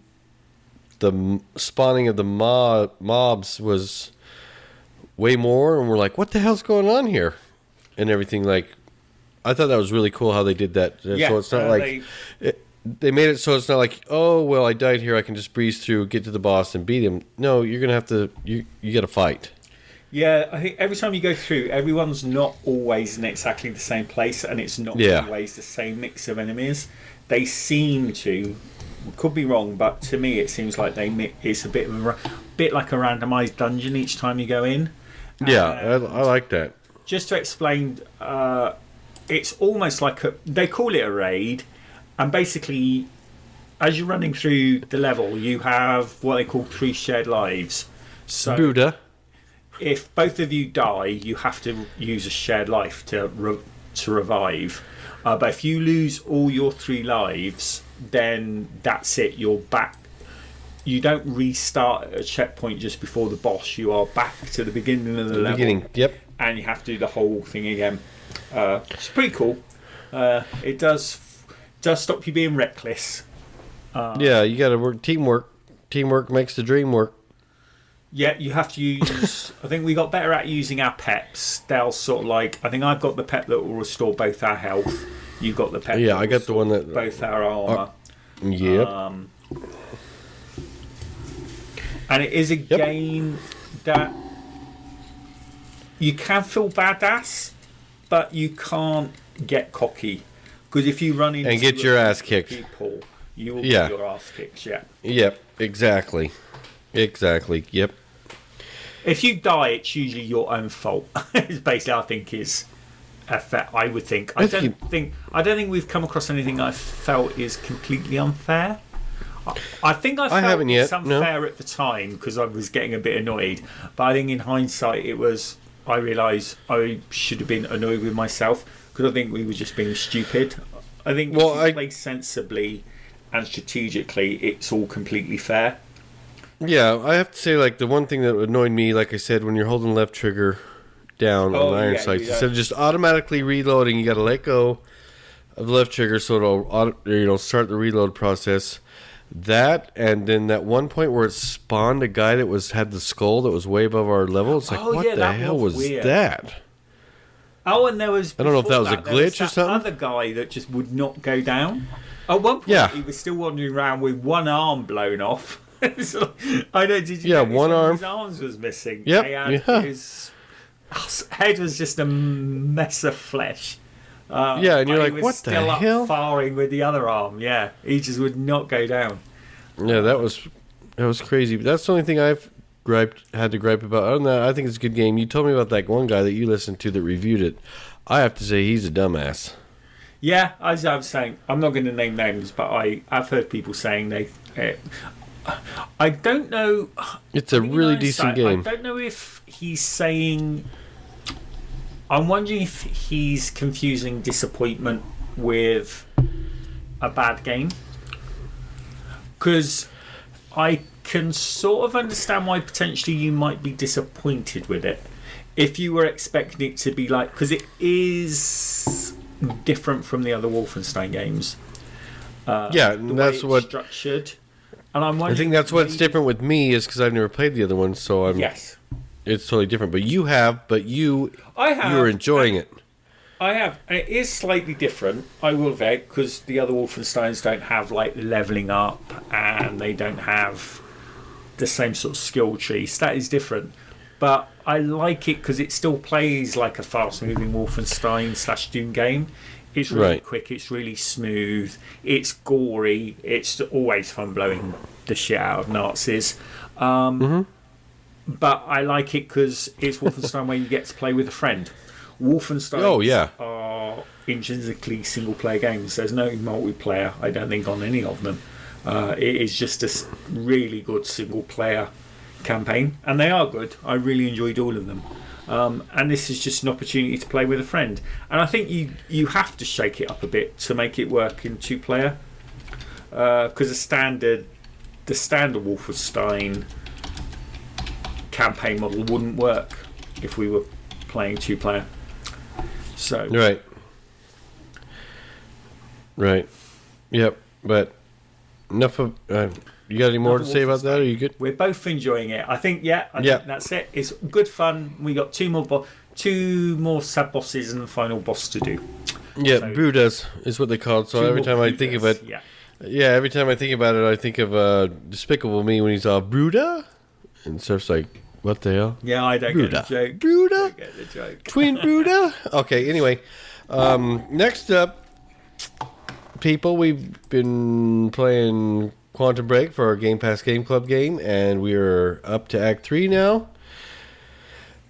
the spawning of the mob mobs was way more, and we're like, "What the hell's going on here?" And everything. Like, I thought that was really cool how they did that. Yeah, so it's not uh, like they- it, they made it so it's not like, "Oh well, I died here. I can just breeze through, get to the boss, and beat him." No, you're gonna have to. You you got to fight. Yeah, I think every time you go through, everyone's not always in exactly the same place, and it's not Yeah. always the same mix of enemies. They seem to Could be wrong, but to me it seems like they it's a bit of a bit like a randomized dungeon each time you go in. Yeah, I, I like that. just to explain, uh, it's almost like a they call it a raid, and basically, as you're running through the level, you have what they call three shared lives. So Buddha. if both of you die, you have to use a shared life to re- to revive. Uh, but if you lose all your three lives, then that's it. You're back. You don't restart at a checkpoint just before the boss. You are back to the beginning of the, The level, beginning. Yep. and you have to do the whole thing again. Uh, it's pretty cool. Uh, it does does stop you being reckless. yeah, you got to work teamwork. Teamwork makes the dream work. Yeah, you have to use. I think we got better at using our peps. They'll sort of like. I think I've got the pep that will restore both our health. You've got the pep. Yeah, that I got the one that- both our armor. Yep. Um, and it is a game that you can feel badass, but you can't get cocky because if you run into And get your ass kicked. people, you will Yeah. get your ass kicked. Yeah. Yep. Exactly. Exactly. Yep. If you die, it's usually your own fault. it's basically, I think, is a fa- I would think. I, I don't think think. I don't think we've come across anything I felt is completely unfair. I, I think I felt haven't yet, it's no. unfair at the time because I was getting a bit annoyed. But I think in hindsight, it was. I realised I should have been annoyed with myself because I think we were just being stupid. I think Well, if you I- play sensibly and strategically, it's all completely fair. Yeah, I have to say, like the one thing that annoyed me, like I said, when you're holding left trigger down Oh, on iron yeah, sights, instead of just automatically reloading, you got to let go of the left trigger so it'll auto, you know start the reload process. That and then that one point where it spawned a guy that was had the skull that was way above our level. It's like, Oh, what yeah, the hell was was that? Oh, and there was. I don't know if that was a there was glitch or something. Other guy that just would not go down. At one point, Yeah. he was still wandering around with one arm blown off. So, I know. Did you? Yeah, one arm. His arms was missing. Yep, yeah. His head was just a mess of flesh. Uh, Yeah, and you're like, "What the up hell?" Firing with the other arm. Yeah, he just would not go down. Yeah, that was that was crazy. But that's the only thing I've griped had to gripe about. Than that, I think it's a good game. You told me about that one guy that you listened to that reviewed it. I have to say he's a dumbass. Yeah, as I was saying, I'm not going to name names, but I I've heard people saying they. Uh, I don't know. It's a really decent hindsight, game. I don't know if he's saying. I'm wondering if he's confusing disappointment with a bad game. Because I can sort of understand why potentially you might be disappointed with it. If you were expecting it to be like. Because it is different from the other Wolfenstein games. Uh, Yeah, that's what- structured. And I'm I think that's what's different with me is because I've never played the other one, so I'm Yes. it's totally different. But you have, but you I have. you're enjoying it. I have. and It is slightly different, I will admit, because the other Wolfensteins don't have like leveling up and they don't have the same sort of skill tree. So that is different. But I like it because it still plays like a fast moving Wolfenstein slash Doom game. It's really Right. quick, it's really smooth, it's gory, it's always fun blowing the shit out of Nazis. Um, But I like it because it's Wolfenstein where you get to play with a friend. Wolfenstein Oh, yeah. are intrinsically single player games. There's no multiplayer, I don't think, on any of them. Uh, it is just a really good single player campaign, and they are good. I really enjoyed all of them. Um, and this is just an opportunity to play with a friend. And I think you you have to shake it up a bit to make it work in two player. Because the standard the standard Wolfenstein campaign model wouldn't work if we were playing two player. So Right. Right. Yep. But enough of. Uh, you got any more to say about that? Are you good? we're both enjoying it. I think yeah, I Yeah. think that's it. It's good fun. We got two more bo- two more sub bosses and the final boss to do. Yeah, So- Brudas is what they call it. So every time I think of it, yeah. yeah, every time I think about it, I think of uh, Despicable Me when he's all Bruda, and Surf's like, "What the hell, Yeah, I don't Bruda, get the joke. Bruda, get the joke. Twin Bruda." Okay, anyway, um, next up, people. We've been playing Quantum Break for our Game Pass Game Club game, and we are up to Act 3 now.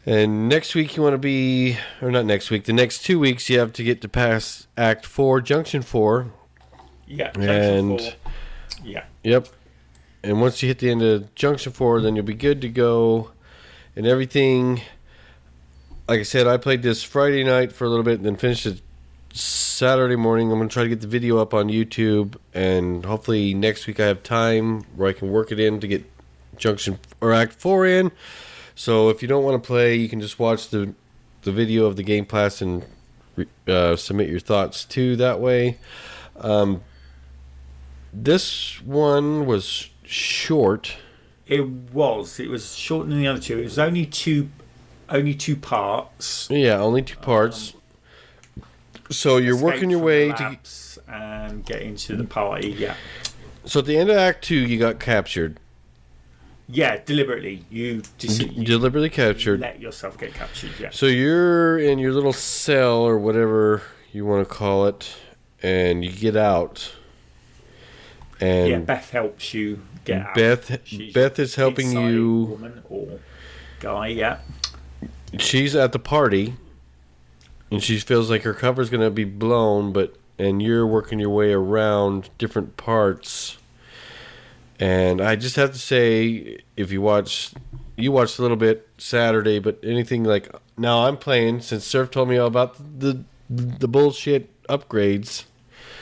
And next week, you want to be, or not next week, the next two weeks, you have to get to pass Act 4, Junction 4. Yeah. And- Junction four. Yeah. Yep. And once you hit the end of Junction 4, then you'll be good to go. And everything, like I said, I played this Friday night for a little bit and then finished it Saturday morning. I'm going to try to get the video up on YouTube. And hopefully next week I have time where I can work it in to get Junction or Act 4 in. So if you don't want to play, you can just watch the, the video of the game class and uh, submit your thoughts too that way. Um, this one was short. It was. It was shorter than the other two. It was only two, only two parts. Yeah, only two parts. So you're working your way to. and get into the party. Yeah. So at the end of Act Two, you got captured, Yeah. Deliberately, you you deliberately captured. let yourself get captured. Yeah. So you're in your little cell or whatever you want to call it, and you get out. And yeah. Beth helps you get out. Beth She's Beth is helping you. Woman or guy. Yeah. she's at the party and she feels like her cover's going to be blown but and you're working your way around different parts. And i just have to say if you watch you watched a little bit saturday but anything like now i'm playing since surf told me all about the the bullshit upgrades.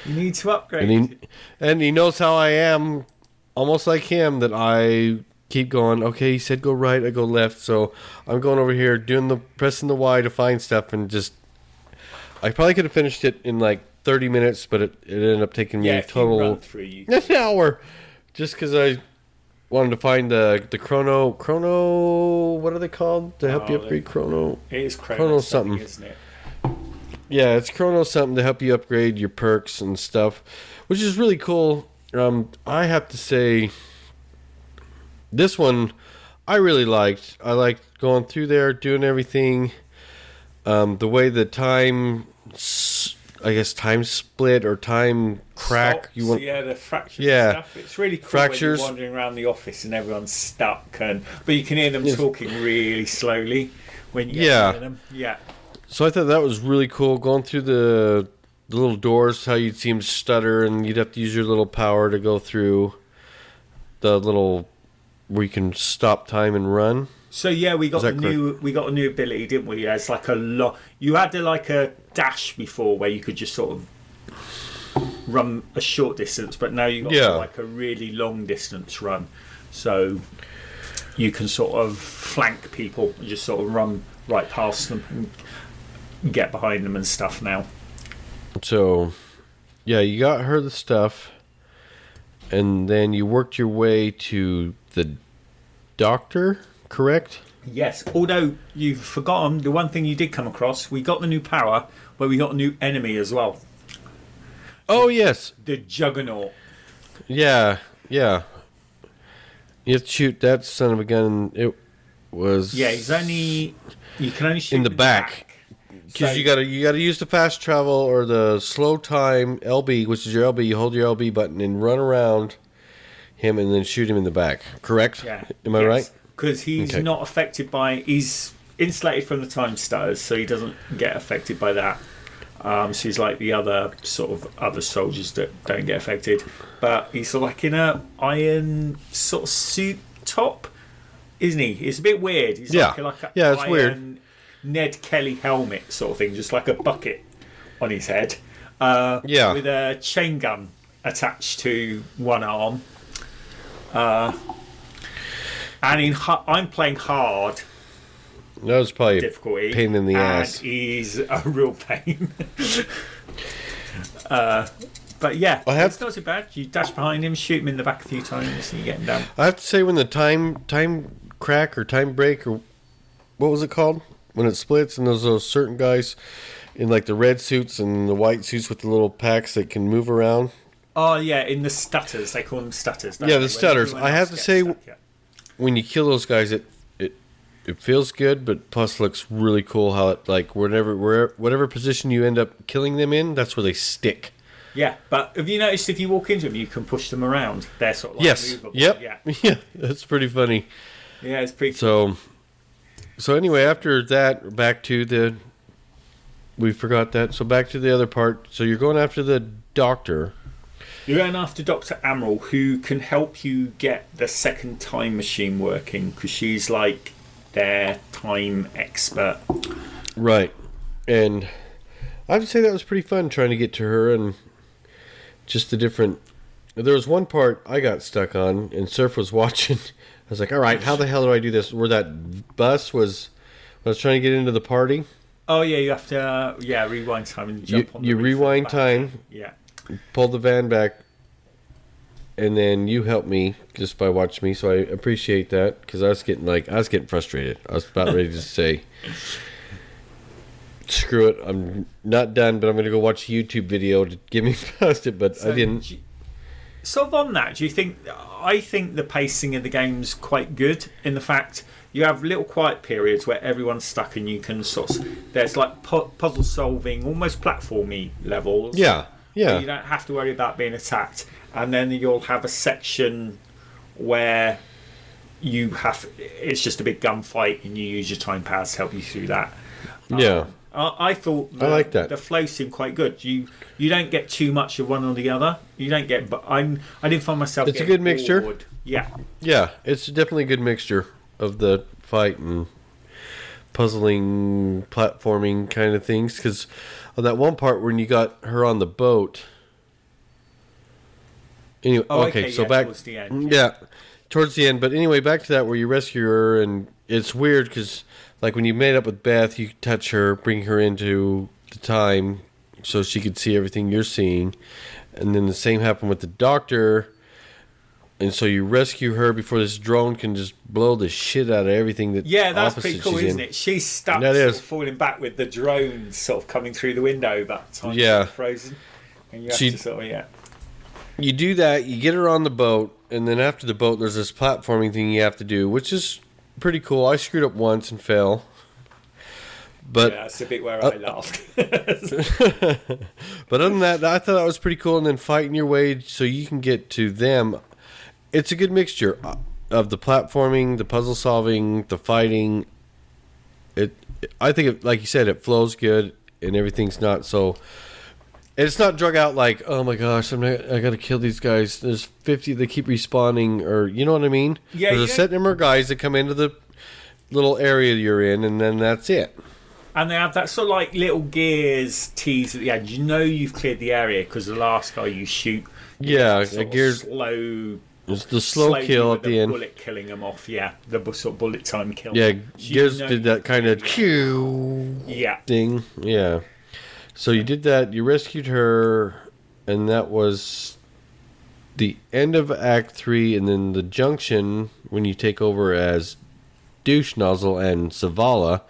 You need to upgrade. and he and he knows how i am almost like him that i keep going okay he said go right i go left. So i'm going over here doing the pressing the y to find stuff and just i probably could have finished it in like 30 minutes but it, it ended up taking me yeah. a total through, you an hour just because i wanted to find the the chrono chrono what are they called to help you Oh, upgrade chrono It is Chrono, Chrono something, something. isn't it? yeah, it's Chrono something to help you upgrade your perks and stuff, which is really cool. Um, I have to say, this one I really liked. I liked going through there, doing everything. Um, the way the time, I guess, time split or time crack. Stops, You want, yeah, the fractures. Yeah. stuff. It's really cool Fractures. when you're wandering around the office and everyone's stuck, and but you can hear them Yes. talking really slowly when you get Yeah. them. Yeah, So I thought that was really cool going through the the little doors. How you'd see them stutter, and you'd have to use your little power to go through the little where you can stop time and run. So yeah, we got a correct? new we got a new ability, didn't we? Yeah, it's like a lot. You had a, like a dash before where you could just sort of run a short distance, but now you got Yeah. like a really long distance run. So you can sort of flank people and just sort of run right past them and get behind them and stuff. Now, So, yeah, you got her the stuff, and then you worked your way to the doctor. Correct? yes. Although you've forgotten the one thing you did come across, we got the new power, but we got a new enemy as well. Oh yes, The Juggernaut. yeah, yeah. You have to shoot that son of a gun. It was Yeah, he's only you can only shoot In the back. because So- you gotta you gotta use the fast travel or the slow time LB, which is your LB. You hold your LB button and run around him, and then shoot him in the back. Correct? Yeah. Am I right? Because he's Okay. not affected by he's insulated from the time stutters, so he doesn't get affected by that. Um, so he's like the other sort of other soldiers that don't get affected, but he's like in a iron sort of suit top, isn't he? It's a bit weird. He's Yeah. like, like a Yeah, it's iron weird. Ned Kelly helmet sort of thing, just like a bucket on his head. Uh, Yeah. with a chain gun attached to one arm. Uh, and in I'm playing hard That was probably a difficulty. pain in the ass. He's a real pain. uh, but yeah, I have- it's not too bad. You dash behind him, shoot him in the back a few times, and you get him down. I have to say, when the time time crack or time break or what was it called when it splits, and there's those certain guys in like the red suits and the white suits with the little packs that can move around. Oh yeah, in the stutters, they call them stutters. Yeah, the stutters. I have to say- stuck, yeah. When you kill those guys, it it it feels good, but plus looks really cool. How it like whenever where whatever position you end up killing them in, that's where they stick. Yeah, but have you noticed if you walk into them, you can push them around? They're sort of like yes. movable. Yep. Yeah. Yeah. That's pretty funny. Yeah, it's pretty. So, so anyway, after that, back to the. We forgot that. So back to the other part. So you're going after the doctor. You're going after Dr. Amaral, who can help you get the second time machine working because she's like their time expert. Right. And I would say that was pretty fun trying to get to her and just the different. There was one part I got stuck on, and Surf was watching. I was like, all right, how the hell do I do this? Where that bus was. I was trying to get into the party. Oh yeah, you have to uh, yeah rewind time and You, jump on. the you rewind time, Yeah. Pull the van back, and then you helped me just by watching me. So I appreciate that because I was getting like I was getting frustrated. I was about ready to say, "Screw it, I'm not done." But I'm going to go watch a YouTube video to get me past it. But I didn't. you- sort of on that, do you think? I think the pacing of the game's quite good in the fact you have little quiet periods where everyone's stuck and you can sort of. There's like pu- puzzle solving, almost platformy levels. Yeah, You don't have to worry about being attacked, and then you'll have a section where you have. It's just a big gunfight, and you use your time powers to help you through that. Um, yeah. I, I thought the, I like that. the flow seemed quite good. You you don't get too much of one or the other. You don't get, but I'm I didn't find myself. It's a good mixture. Yeah, Yeah, it's definitely a good mixture of the fight and puzzling, platforming kind of things. Because that one part when you got her on the boat. Anyway, Oh, okay, okay, so yeah, back towards the end, yeah. towards the end. But anyway, back to that where you rescue her, and it's weird because like when you made up with Beth, you touch her, bring her into the time, so she could see everything you're seeing, and then the same happened with the doctor. And so you rescue her before this drone can just blow the shit out of everything that yeah, that's pretty cool, isn't in. it? She's stuck, That of falling back with the drone sort of coming through the window. That time, Yeah. frozen, and you have She- to sort of yeah. You do that, you get her on the boat, and then after the boat, there's this platforming thing you have to do, which is pretty cool. I screwed up once and fell, but yeah, that's a bit where uh, I laughed. But other than that, I thought that was pretty cool. And then fighting your way so you can get to them. It's a good mixture uh, of the platforming, the puzzle solving, the fighting. It, I think, it, like you said, it flows good, and everything's not so. It's not drug out like, oh my gosh, I'm not, I got to kill these guys. There's 50 that keep respawning, or you know what I mean? Yeah, There's a set number of guys that come into the little area you're in, and then that's it. And they have that sort of like little gears tease at the end. You know you've cleared the area because the last guy you shoot, Yeah, a of gear, slow, it's the slow kill at the end. bullet killing them off. Yeah, the bu- sort of bullet time kill. Yeah, So you Gears know did that kind of cue Yeah, thing. Yeah. So you did that. You rescued her, and that was the end of Act Three. And then the junction when you take over as douche nozzle and Zavala.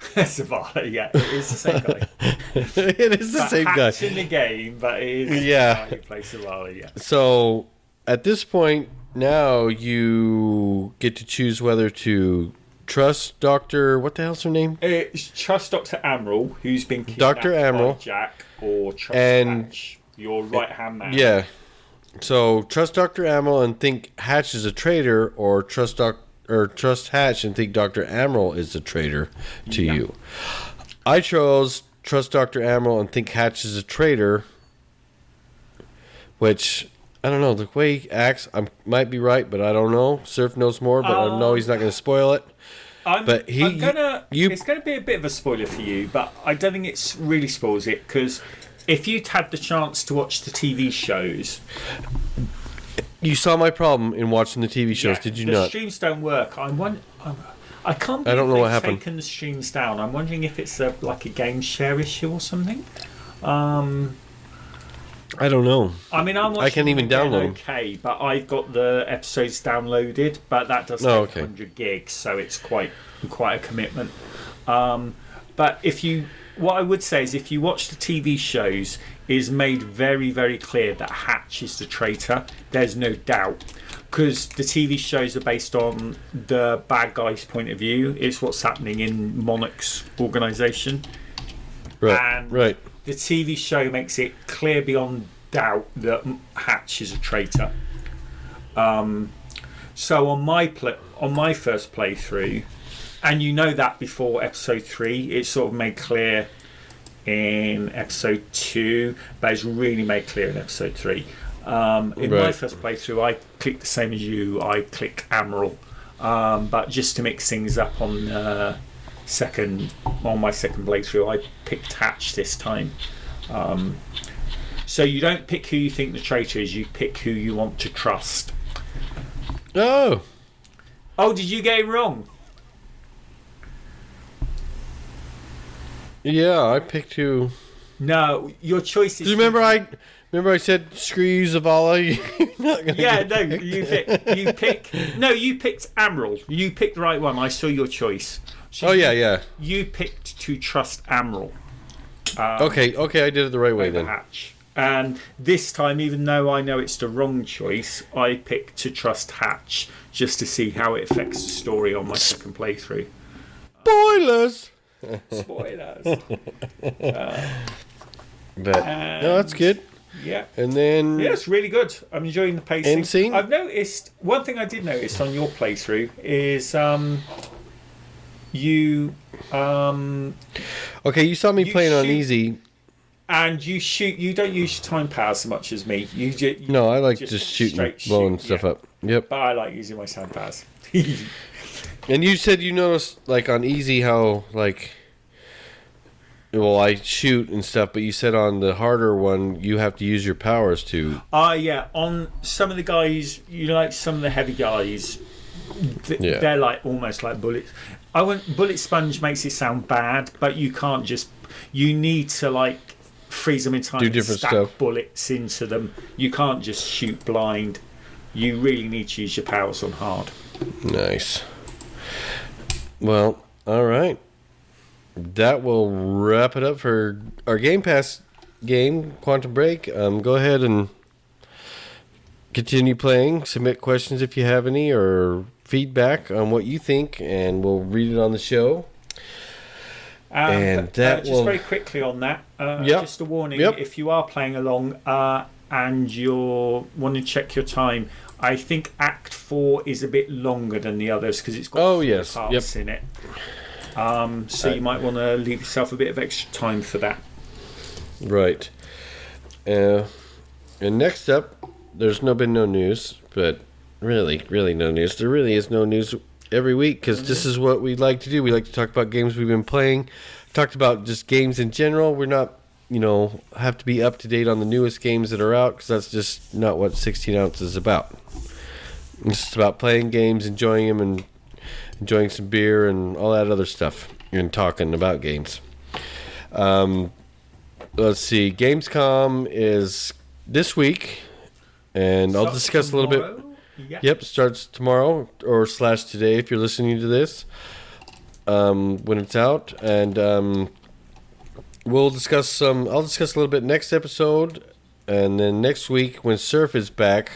Zavala, Yeah, it is the same guy. it is the But same guy. In the game, but it is Yeah. guy who plays Zavala. Yeah. So at this point now you get to choose whether to trust Doctor. What the hell's her name? Uh, it's trust Doctor Amaral, who's been Dr. Amaral. Jack, or trust And- Hatch, your right hand man. Yeah. So trust Doctor Amaral and think Hatch is a traitor, or trust Doc or trust Hatch and think Doctor Amaral is a traitor to Yeah. you. I chose trust Doctor Amaral and think Hatch is a traitor, which I don't know the way he acts. I might be right, but I don't know. Surf knows more, but I know he's not going to spoil it. I'm, But he- I'm gonna. you- It's gonna be a bit of a spoiler for you, but I don't think it's really spoils it because if you'd had the chance to watch the TV shows, You saw my problem in watching the TV shows, yeah, did you the not? streams don't work. I'm one. I'm, I can't. I don't know what happened. Taken the streams down. I'm wondering if it's a like a game share issue or something. Um, I don't know. I mean, I'm I can't even download. Okay, but I've got the episodes downloaded, but that does Oh, okay. 100 gigs, so it's quite quite a commitment. Um, but if you, what I would say is, if you watch the TV shows, is made very very clear that Hatch is the traitor. There's no doubt. Because the TV shows are based on the bad guy's point of view. It's what's happening in Monarch's organisation. Right, And right. The TV show makes it clear beyond doubt that Hatch is a traitor. Um, so on my pl- on my first playthrough, and you know that before episode three, it's sort of made clear in episode two, but it's really made clear in episode three. Um, in my first playthrough, I clicked the same as you. I clicked Admiral, um, but just to mix things up on uh, second on my second playthrough, I picked Hatch this time. Um, so you don't pick who you think the traitor is; you pick who you want to trust. Oh, Oh, did you get it wrong? yeah, I picked you. No, your choice is. Do you remember I remember I said screw you Zavala? You're not gonna Yeah, no, you pick. You pick. No, you picked Admiral. You picked the right one. I saw your choice. So Oh yeah, yeah. You picked to trust Admiral. Um, Okay, okay, I did it the right way then. Hatch. And this time, even though I know it's the wrong choice, I picked to trust Hatch just to see how it affects the story on my second playthrough. Spoilers. Spoilers. But no, that's good. yeah. And then Yeah, it's really good. I'm enjoying the pacing. End scene? I've noticed one thing I did notice on your playthrough is um, you um, okay, you saw me You playing on easy. and you shoot. You don't use your time power as much as me. You, ju- you No, I like just just, shooting, straight blowing shoot, stuff yeah. up. Yep. But I like using my time powers. And you said you noticed like on easy how like well I shoot and stuff, but you said on the harder one you have to use your powers to. Ah, yeah. On some of the guys, you like some of the heavy guys, th- Yeah. they're like almost like bullets. I want bullet sponge makes it sound bad, but you can't just. You need to like freeze them in time. Do and different stack stuff. bullets into them. You can't just shoot blind. You really need to use your powers on hard. Nice. Well, all right. That will wrap it up for our Game Pass game, Quantum Break. Um, go ahead and continue playing. Submit questions if you have any or feedback on what you think, and we'll read it on the show. Um, And that uh, just will- very quickly on that, uh, Yep. just a warning: Yep. if you are playing along uh, and you're want to check your time, I think Act Four is a bit longer than the others because it's got Oh, yes. parts in it. Um, so you might want to leave yourself a bit of extra time for that. Right. Uh, and next up, there's no been no news, but really, really no news. There really is no news every week because this is what we like to do. We like to talk about games we've been playing. Talked about just games in general. We're not, you know, have to be up to date on the newest games that are out because that's just not what 16 ounce is about. It's just about playing games, enjoying them, and enjoying some beer and all that other stuff, and talking about games. Um, let's see. Gamescom is this week, and I'll discuss a little bit. Yep, starts tomorrow or slash today if you're listening to this um, when it's out, and um, we'll discuss some. I'll discuss a little bit next episode, and then next week when Surf is back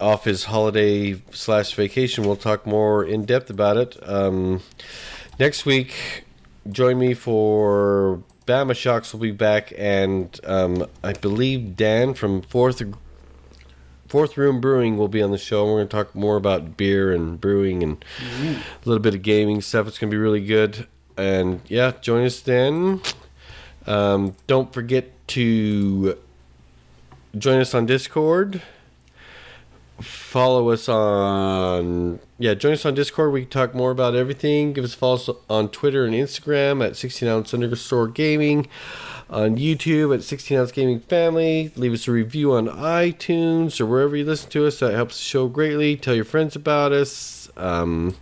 off his holiday slash vacation, we'll talk more in depth about it. Um, next week, join me for Bama Shocks will be back, and um, I believe Dan from Fourth Fourth Room Brewing will be on the show. We're going to talk more about beer and brewing and a little bit of gaming stuff. It's going to be really good. And yeah, join us then. Um, don't forget to join us on Discord. Follow us on yeah, join us on Discord. We can talk more about everything. Give us follows on Twitter and Instagram at 16 ounce underscore gaming. On YouTube at 16 ounce gaming family. Leave us a review on iTunes or wherever you listen to us. That helps the show greatly. Tell your friends about us. Um,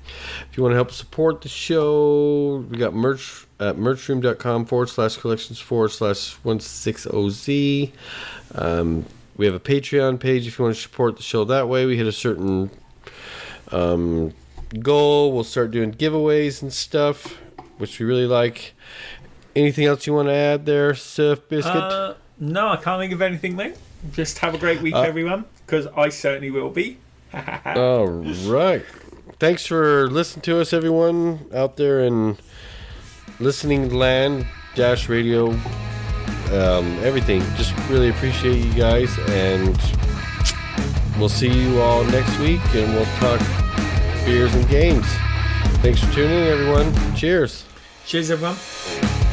if you want to help support the show, we got merch at merchroom.com forward slash collections forward slash 160Z. Um, we have a Patreon page if you want to support the show that way. We hit a certain um, goal. We'll start doing giveaways and stuff, which we really like. Anything else you want to add there, Surf Biscuit? Uh, no, I can't think of anything, mate. Just have a great week, Uh, everyone, because I certainly will be. All right. Thanks for listening to us, everyone out there in listening land dash radio um, everything. Just really appreciate you guys, and we'll see you all next week, and we'll talk beers and games. Thanks for tuning in, everyone. Cheers. Cheers, everyone.